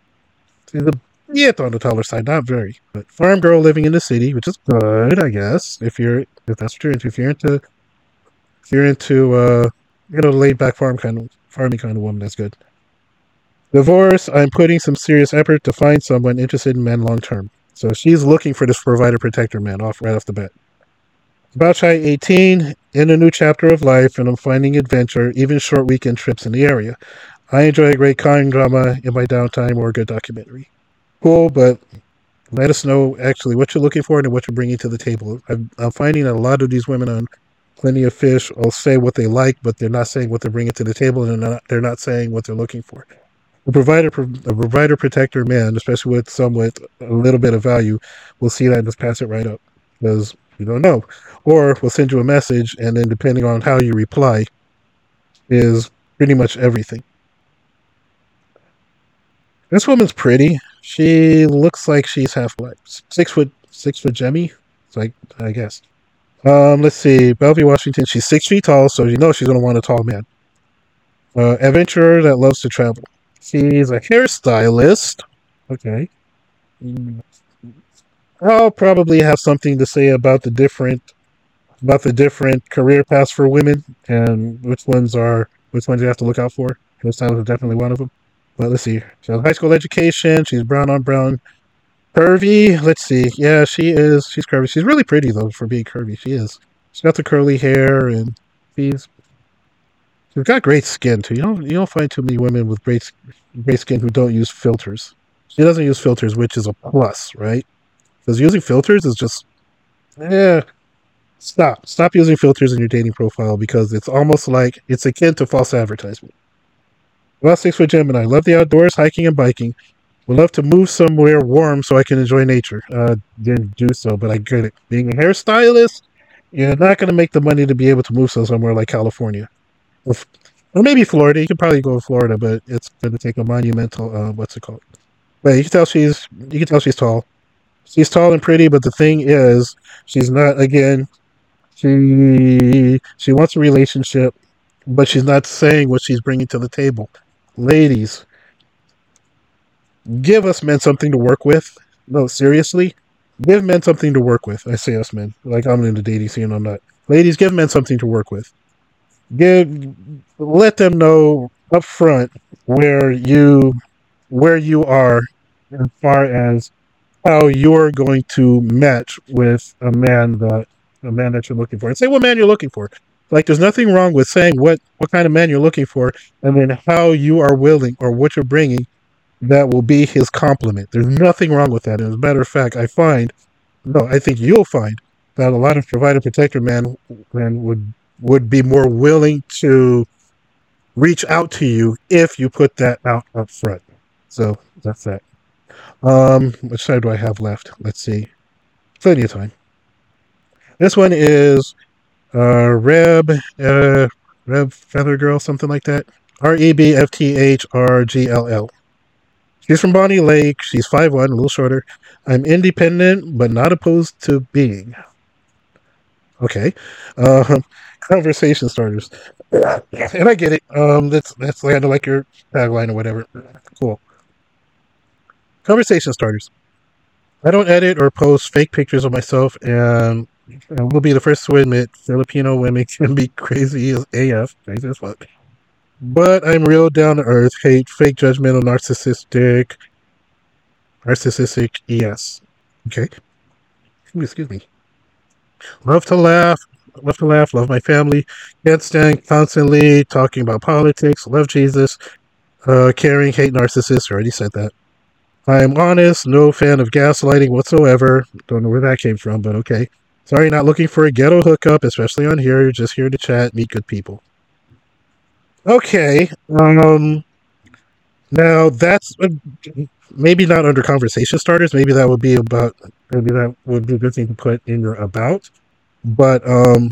she's a Yeah, on the taller side, not very. But farm girl living in the city, which is good, I guess. If you're if that's what you're into. If you're into if you're into uh you know, laid back farm kind of farming kind of woman, that's good. Divorce, I'm putting some serious effort to find someone interested in men long term. So she's looking for this provider protector man off right off the bat. About shy 18, in a new chapter of life, and I'm finding adventure, even short weekend trips in the area. I enjoy a great crime drama in my downtime or a good documentary. Cool, but let us know actually what you're looking for and what you're bringing to the table. I'm, I'm finding that a lot of these women on Plenty of Fish will say what they like, but they're not saying what they're bringing to the table, and they're not, they're not saying what they're looking for. A provider, a provider protector man, especially with some with a little bit of value, will see that and just pass it right up because you don't know, or we'll send you a message, and then depending on how you reply, is pretty much everything. This woman's pretty. She looks like she's half like six foot six foot Gemini. Like I guess. Um, let's see, Bellevue, Washington. She's six feet tall, so you know she's gonna want a tall man. Uh, adventurer that loves to travel. She's a hairstylist. Okay. I'll probably have something to say about the different about the different career paths for women and which ones are which ones you have to look out for. Hairstylist is definitely one of them. But let's see. She has high school education. She's brown on brown. Curvy. Let's see. Yeah, she is. She's curvy. She's really pretty though for being curvy. She is. She's got the curly hair and she's She's got great skin too. You don't you don't find too many women with great great skin who don't use filters. She doesn't use filters, which is a plus, right? Because using filters is just yeah. Stop. Stop using filters in your dating profile because it's almost like it's akin to false advertisement. Well, six foot Gemini. Love the outdoors, hiking and biking. Would love to move somewhere warm so I can enjoy nature. Uh, didn't do so, but I get it. Being a hairstylist, you're not going to make the money to be able to move somewhere like California or, or maybe Florida. You could probably go to Florida, but it's going to take a monumental. Uh, what's it called? But you can tell she's you can tell she's tall. She's tall and pretty, but the thing is, she's not. Again, she she wants a relationship, but she's not saying what she's bringing to the table. Ladies, give us men something to work with. No, seriously, give men something to work with. I say us men, like I'm in the dating scene. I'm not. Ladies, give men something to work with give let them know up front where you where you are as far as how you're going to match with a man that a man that you're looking for and say what man you're looking for like there's nothing wrong with saying what what kind of man you're looking for and then how you are willing or what you're bringing that will be his complement there's nothing wrong with that as a matter of fact i find no i think you'll find that a lot of provider protector men men would would be more willing to reach out to you if you put that out up front. So that's that. Um, which side do I have left? Let's see. Plenty of time. This one is uh, Reb, uh, Reb Feather Girl, something like that. R E B F T H R G L L. She's from Bonney Lake. She's 5'1, a little shorter. I'm independent, but not opposed to being. Okay. Uh, conversation starters. And I get it. Um, that's that's kind of like your tagline or whatever. Cool. Conversation starters. I don't edit or post fake pictures of myself, and I will be the first to admit Filipino women can be crazy as AF, crazy as fuck. But I'm real down to earth, hate fake, judgmental, narcissistic, narcissistic ES. Okay. Excuse me. Love to laugh, love to laugh, love my family, can't stand constantly talking about politics, love Jesus, uh, caring, hate narcissists, already said that. I am honest, no fan of gaslighting whatsoever. Don't know where that came from, but okay. Sorry, not looking for a ghetto hookup, especially on here. You're just here to chat, meet good people. Okay. Um. Now that's uh, maybe not under conversation starters. Maybe that would be about. Maybe that would be a good thing to put in your about but um,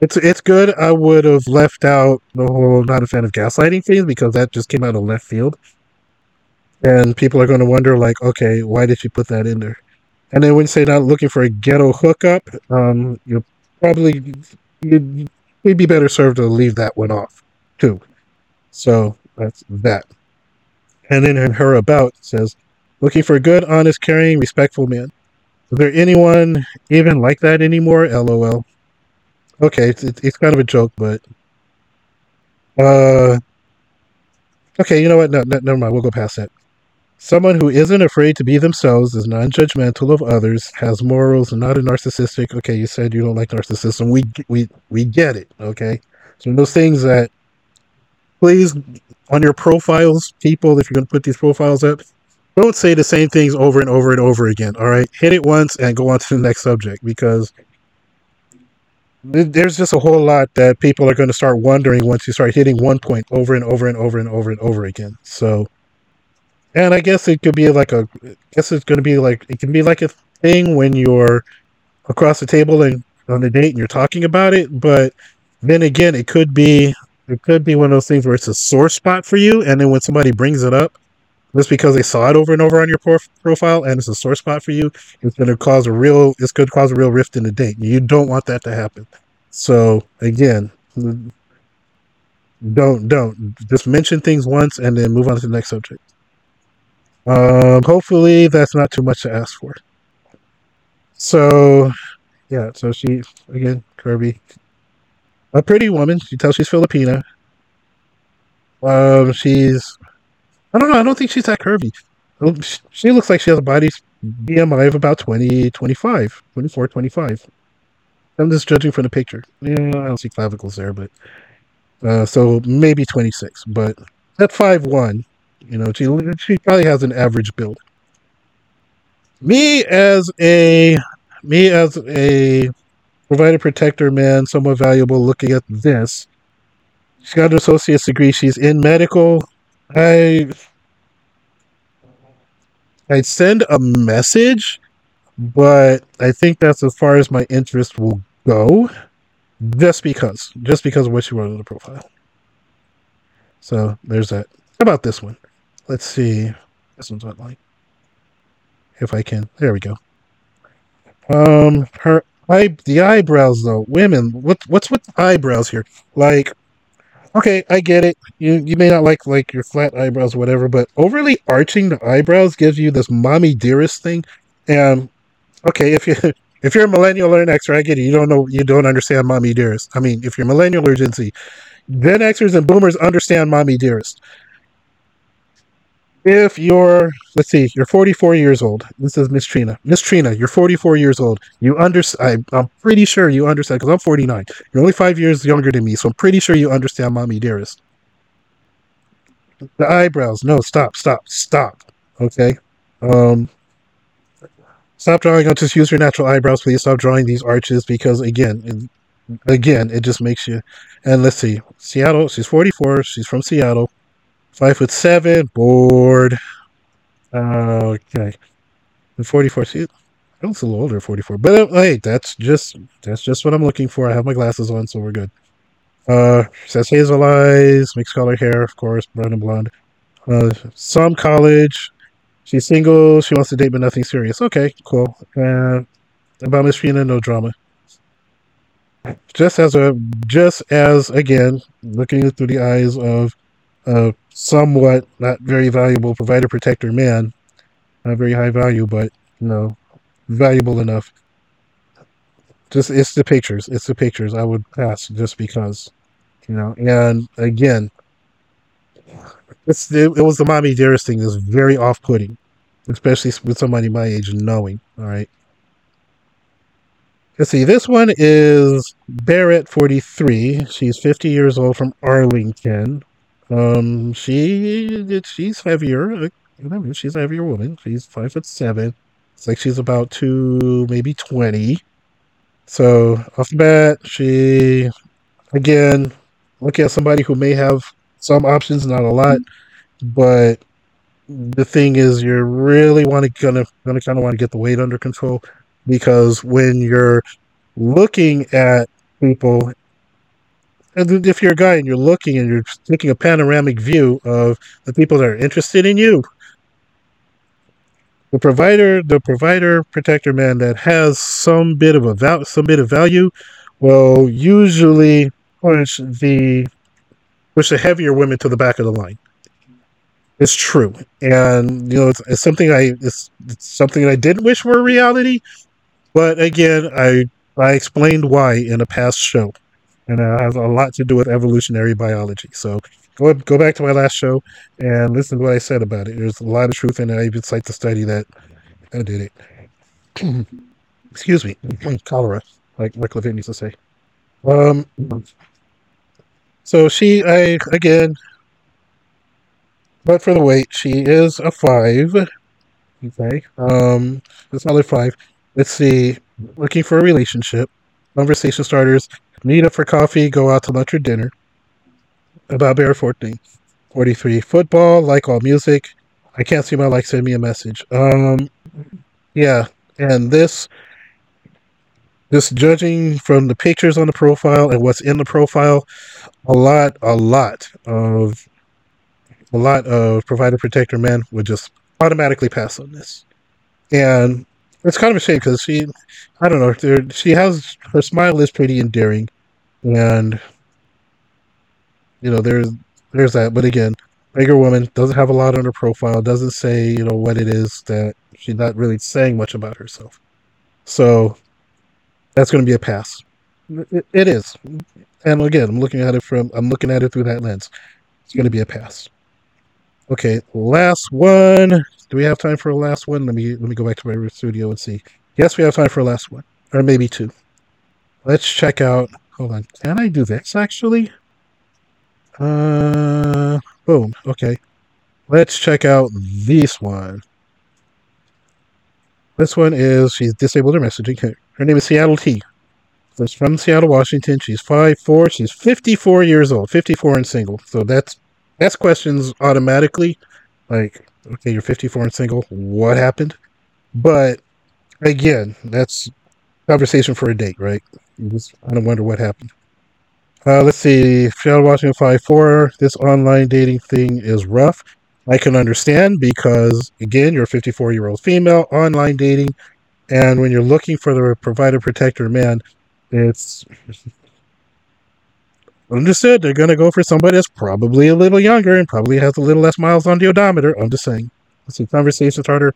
it's it's good. I would have left out the whole not a fan of gaslighting thing because that just came out of left field, and people are going to wonder like, okay, why did you put that in there? And then when you say not looking for a ghetto hookup, um, you probably you'd, you'd be better served to leave that one off too. So that's that. And then in her about says, Looking for a good, honest, caring, respectful man. Is there anyone even like that anymore? LOL. Okay, it's, it's, it's kind of a joke, but uh, okay. You know what? No, no, never mind. We'll go past that. Someone who isn't afraid to be themselves, is non-judgmental of others, has morals, and not a narcissistic. Okay, you said you don't like narcissism. We we we get it. Okay, so those things that please on your profiles, people, if you're going to put these profiles up, don't say the same things over and over and over again. All right, hit it once and go on to the next subject because there's just a whole lot that people are going to start wondering once you start hitting one point over and over and over and over and over again. So, and I guess it could be like a, I guess it's going to be like it can be like a thing when you're across the table and on a date and you're talking about it, but then again, it could be it could be one of those things where it's a sore spot for you, and then when somebody brings it up, just because they saw it over and over on your prof- profile and it's a sore spot for you, it's going to cause a real it's going to cause a real rift in the date. You don't want that to happen. So again, mm, don't don't just mention things once and then move on to the next subject. Um, hopefully that's not too much to ask for. So yeah, so she again Kirby, a pretty woman. You tell she's Filipina. Um, she's I don't know. I don't think she's that curvy. Oh, She looks like she has a body BMI of about 20, 25, 24, 25. I'm just judging from the picture. Yeah, I don't see clavicles there, but uh, so maybe 26. But at five one, you know, she she probably has an average build. Me as a me as a provider protector man, somewhat valuable. Looking at this, she's got an associate's degree. She's in medical. I I'd send a message, but I think that's as far as my interest will go. Just because, just because of what she wrote in the profile. So there's that. How about this one? Let's see. This one's online. If I can, there we go. Um, her eye, the eyebrows though. Women, what what's with eyebrows here? Like, okay, I get it. You you may not like like your flat eyebrows, whatever, but overly arching the eyebrows gives you this mommy dearest thing. And okay, if you if you're a millennial or an Xer, I get it. You don't know, you don't understand mommy dearest. I mean, if you're millennial or Gen Z, Gen Xers and Boomers understand mommy dearest. If you're, let's see, you're 44 years old. This is Miss Trina. Miss Trina, you're 44 years old. You under, I, I'm pretty sure you understand because I'm 49. You're only five years younger than me, so I'm pretty sure you understand mommy dearest. The eyebrows. No, stop, stop, stop. Okay. Um, stop drawing. I'll just use your natural eyebrows, please. Stop drawing these arches because again, it, again, it just makes you. And let's see, Seattle. She's 44. She's from Seattle. Five foot seven. Bored. Okay. And 44. See, she looks a little older. 44. But uh, hey, that's just that's just what I'm looking for. I have my glasses on, so we're good. Uh, says hazel eyes, mixed color hair, of course, brown and blonde. Uh, some college. She's single. She wants to date, but nothing serious. Okay, cool. Uh, about Miss Trina, no drama. Just as a, just as again, looking through the eyes of a somewhat not very valuable provider protector man, not very high value, but you know, valuable enough. Just it's the pictures. It's the pictures. I would pass just because, you know. And again, it's it, it was the mommy dearest thing. is very off-putting, especially with somebody my age knowing. All right. Let's see. This one is Barrett, forty-three. She's fifty years old from Arlington. Um, she she's heavier. mean, she's a heavier woman. She's five foot seven. It's like she's about two, maybe twenty. So off the bat, she again look at somebody who may have some options, not a lot, but the thing is, you really want to gonna gonna kind of want to get the weight under control because when you're looking at people, and if you're a guy and you're looking and you're taking a panoramic view of the people that are interested in you, the provider, the provider protector man that has some bit of a val- some bit of value, will usually push the push the heavier women to the back of the line. it's true, and you know it's, it's something I it's, it's something I didn't wish were reality, but again, I I explained why in a past show, and it has a lot to do with evolutionary biology. So go go back to my last show and listen to what I said about it. There's a lot of truth in it. I even cite the study that I did it. Excuse me, cholera, like Rick Levine used to say. Um, so she, I again, but for the weight, she is a five. Okay, um, a another five. Let's see. Looking for a relationship. Conversation starters. Meet up for coffee. Go out to lunch or dinner. About Bear 14. 43. Football. Like all music. I can't see my like. Send me a message. Um, yeah, and this just judging from the pictures on the profile and what's in the profile, a lot, a lot of a lot of provider protector men would just automatically pass on this. And it's kind of a shame because she, I don't know, she has her smile is pretty endearing, and you know there's there's that. But again, bigger woman doesn't have a lot on her profile, doesn't say you know what it is that she's not really saying much about herself. So that's going to be a pass. It, it is, and again, I'm looking at it from I'm looking at it through that lens. It's going to be a pass. Okay, last one. Do we have time for a last one? Let me let me go back to my studio and see. Yes, we have time for a last one, or maybe two. Let's check out. Hold on. Can I do this actually? Uh, boom. Okay. Let's check out this one. This one is she's disabled her messaging. Her name is Seattle T. She's from Seattle, Washington. She's five four. She's 54 years old, 54 and single. So that's that's questions automatically. Like, okay, you're 54 and single. What happened? But again, that's conversation for a date, right? You just, I don't wonder what happened. Uh, let's see. Seattle, Washington, five four. This online dating thing is rough. I can understand because, again, you're a 54 year old female, online dating, and when you're looking for the provider protector man, it's understood they're going to go for somebody that's probably a little younger and probably has a little less miles on the odometer. I'm just saying. It's a conversation starter.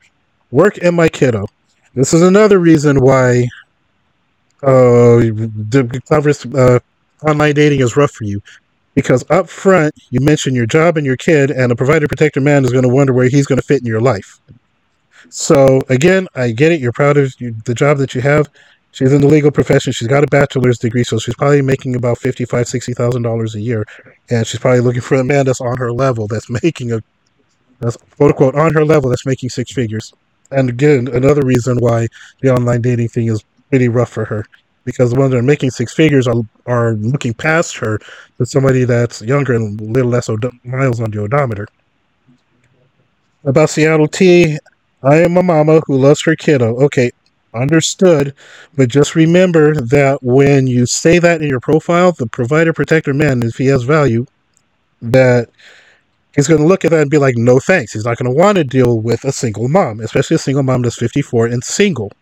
Work and my kiddo. This is another reason why uh, the converse, uh, online dating is rough for you because up front you mention your job and your kid and a provider protector man is going to wonder where he's going to fit in your life so again i get it you're proud of the job that you have she's in the legal profession she's got a bachelor's degree so she's probably making about 55 60000 dollars a year and she's probably looking for a man that's on her level that's making a that's quote unquote on her level that's making six figures and again another reason why the online dating thing is pretty rough for her because the ones that are making six figures are, are looking past her to somebody that's younger and a little less od- miles on the odometer. About Seattle T, I am a mama who loves her kiddo. Okay, understood. But just remember that when you say that in your profile, the provider protector man, if he has value, that he's going to look at that and be like, no thanks. He's not going to want to deal with a single mom, especially a single mom that's 54 and single.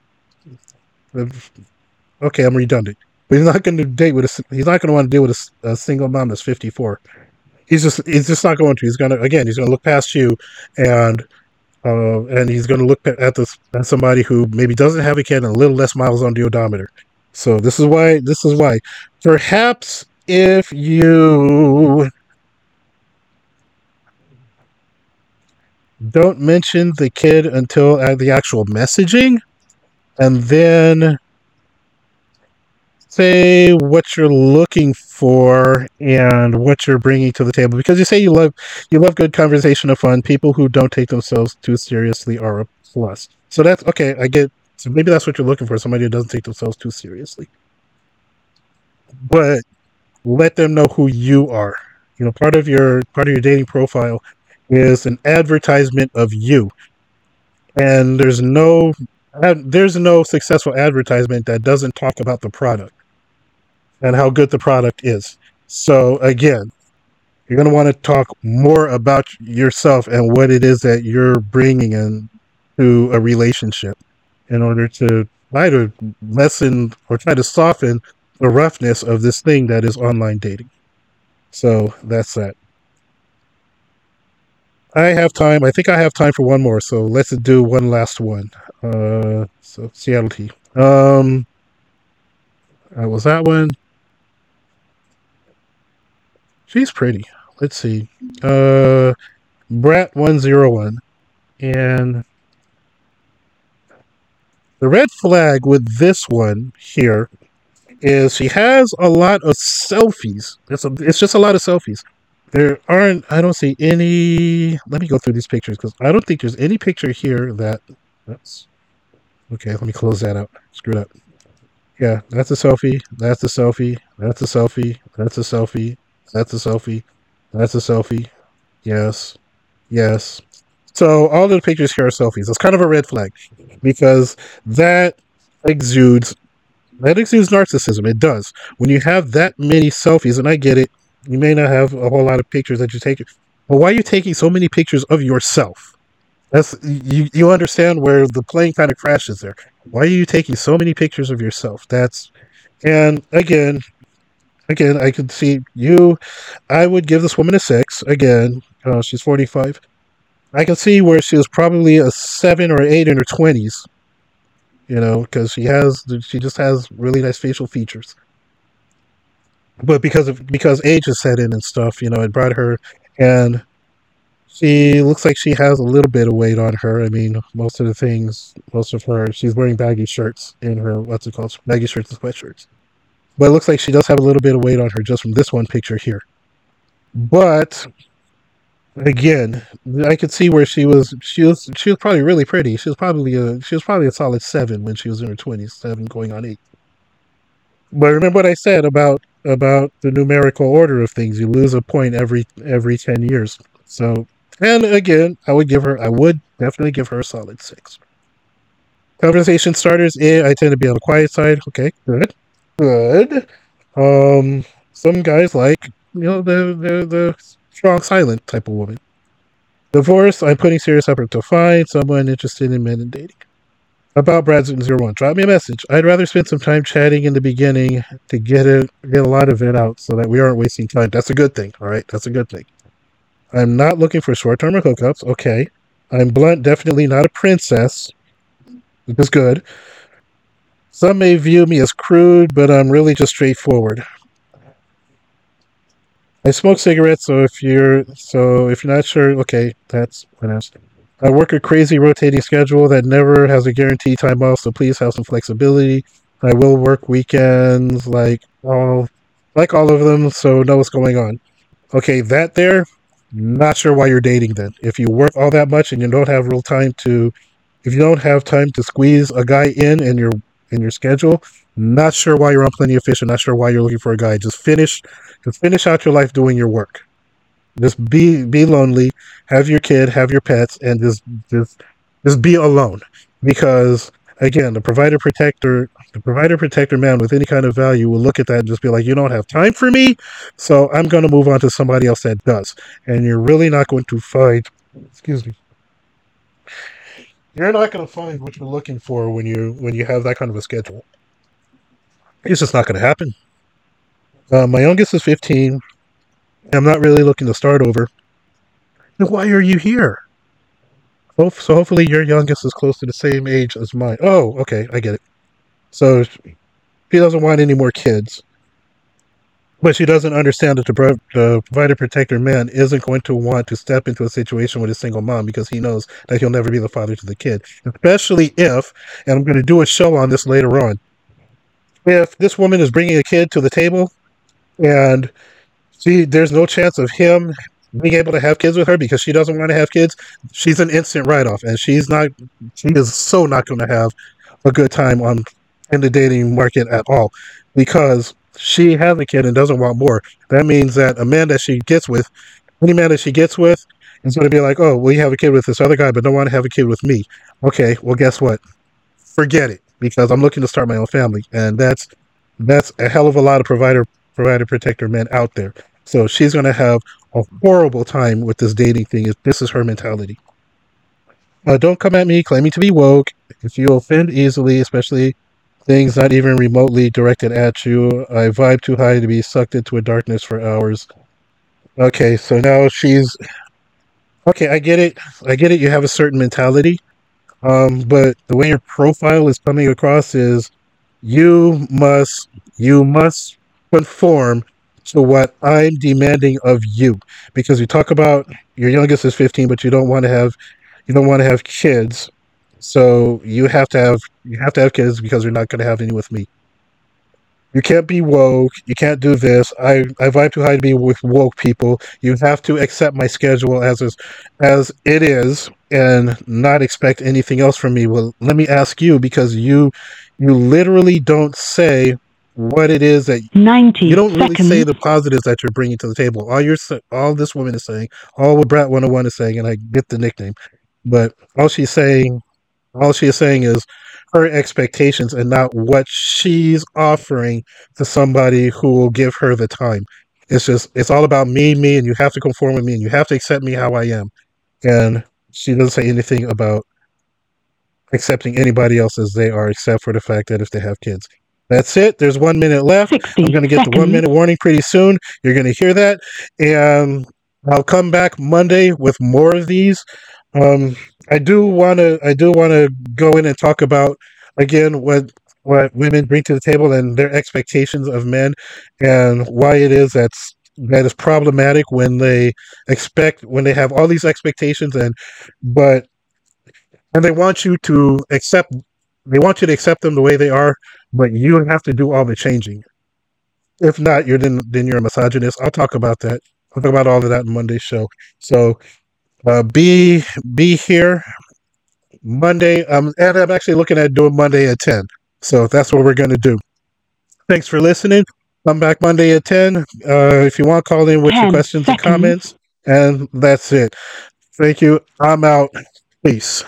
Okay, I'm redundant. But he's not going to date with a. He's not going to want to deal with a, a, single mom that's 54. He's just. He's just not going to. He's going to. Again, he's going to look past you, and uh, and he's going to look at this at somebody who maybe doesn't have a kid and a little less miles on the odometer. So this is why. This is why. Perhaps if you don't mention the kid until uh, the actual messaging, and then say what you're looking for and what you're bringing to the table because you say you love you love good conversation and fun. People who don't take themselves too seriously are a plus. So that's okay i get so maybe that's what you're looking for somebody who doesn't take themselves too seriously. But let them know who you are. You know part of your part of your dating profile is an advertisement of you. And there's no there's no successful advertisement that doesn't talk about the product and how good the product is. So again, you're going to want to talk more about yourself and what it is that you're bringing into a relationship in order to try to lessen or try to soften the roughness of this thing that is online dating. So that's that. I have time. I think I have time for one more. So let's do one last one. Uh, so Seattle T. Um, uh, was that one? She's pretty. Let's see. Uh, Brat one zero one, and the red flag with this one here is she has a lot of selfies. It's a, it's just a lot of selfies. There aren't. I don't see any. Let me go through these pictures because I don't think there's any picture here that. That's okay. Let me close that out. Screw it up. Yeah, that's a selfie. That's a selfie. That's a selfie. That's a selfie. That's a selfie. That's a selfie. Yes. Yes. So all the pictures here are selfies. It's kind of a red flag because that exudes that exudes narcissism. It does. When you have that many selfies, and I get it, you may not have a whole lot of pictures that you take. But why are you taking so many pictures of yourself? That's you. You understand where the plane kind of crashes there. Why are you taking so many pictures of yourself? That's and again, again, I could see you. I would give this woman a six. Again, uh, she's forty-five. I can see where she was probably a seven or eight in her twenties. You know, because she has she just has really nice facial features. But because of because age has set in and stuff, you know, it brought her and she looks like she has a little bit of weight on her. I mean, most of the things, most of her, she's wearing baggy shirts in her what's it called, baggy shirts and sweatshirts. But it looks like she does have a little bit of weight on her just from this one picture here. But again, I could see where she was. She was. She was probably really pretty. She was probably a. She was probably a solid seven when she was in her twenties, seven going on eight. But remember what I said about about the numerical order of things. You lose a point every every ten years. So, and again, I would give her. I would definitely give her a solid six. Conversation starters. Eh, I tend to be on the quiet side. Okay, good, good. Um, some guys like you know the the the strong silent type of woman. Divorce, I'm putting serious effort to find someone interested in men and dating. About Brat01, drop me a message. I'd rather spend some time chatting in the beginning to get it get a lot of it out so that we aren't wasting time. That's a good thing. All right. That's a good thing. I'm not looking for short term hookups. Okay. I'm blunt, definitely not a princess. Which is good. Some may view me as crude, but I'm really just straightforward. I smoke cigarettes, so if you're so if you're not sure, okay, that's what else. I work a crazy rotating schedule that never has a guaranteed time off, so please have some flexibility. I will work weekends, like all like all of them, so know what's going on. Okay, that there, not sure why you're dating then. If you work all that much and you don't have real time to if you don't have time to squeeze a guy in in your in your schedule, not sure why you're on plenty of fish and not sure why you're looking for a guy. Just finish just finish out your life doing your work. Just be be lonely, have your kid, have your pets, and just just just be alone. Because again, the provider protector the provider protector man with any kind of value will look at that and just be like, you don't have time for me, so I'm gonna move on to somebody else that does. And you're really not going to find excuse me. You're not gonna find what you're looking for when you when you have that kind of a schedule. It's just not gonna happen. Uh, my youngest is 15. I'm not really looking to start over. Then why are you here? So hopefully your youngest is close to the same age as mine. Oh, okay, I get it. So she doesn't want any more kids. But she doesn't understand that the, the provider protector man isn't going to want to step into a situation with a single mom because he knows that he'll never be the father to the kid. Especially if, and I'm going to do a show on this later on, if this woman is bringing a kid to the table and see there's no chance of him being able to have kids with her because she doesn't want to have kids she's an instant write-off and she's not she is so not going to have a good time on in the dating market at all because she has a kid and doesn't want more. That means that a man that she gets with any man that she gets with is going to be like oh well you have a kid with this other guy but don't want to have a kid with me. Okay well guess what? Forget it because i'm looking to start my own family and that's that's a hell of a lot of provider provider protector men out there. So she's going to have a horrible time with this dating thing if this is her mentality. Uh, don't come at me claiming to be woke. If you offend easily, especially things not even remotely directed at you, I vibe too high to be sucked into a darkness for hours. Okay, so now she's okay, I get it. I get it. You have a certain mentality, um, but the way your profile is coming across is you must you must conform to what I'm demanding of you because you talk about your youngest is 15, but you don't want to have you don't want to have kids, so you have to have you have to have kids because you're not going to have any with me. You can't be woke. You can't do this. I, I vibe too high to be with woke people. You have to accept my schedule as is, as it is, and not expect anything else from me. Well, let me ask you because you you literally don't say what it is that 90 you don't really seconds. say the positives that you're bringing to the table. All you're all this woman is saying, all what Brat 101 is saying, and I get the nickname, but all she's saying all she is saying is her expectations and not what she's offering to somebody who will give her the time. It's just it's all about me, me, and you have to conform with me and you have to accept me how I am. And she doesn't say anything about accepting anybody else as they are, except for the fact that if they have kids. That's it. There's one minute left. I'm going to get the one minute warning pretty soon. You're going to hear that. And I'll come back Monday with more of these. Um, I do want to. I do want to go in and talk about again what what women bring to the table and their expectations of men, and why it is that's that is problematic when they expect when they have all these expectations and but and they want you to accept they want you to accept them the way they are, but you have to do all the changing. If not, you're then then you're a misogynist. I'll talk about that. I'll talk about all of that in Monday's show. So uh, be be here Monday. Um, and I'm actually looking at doing Monday at ten. So that's what we're going to do. Thanks for listening. Come back Monday at ten. Uh, if you want, call in with your 10 questions and comments. And that's it. Thank you. I'm out. Peace.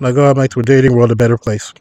Now go out, make the dating world a better place.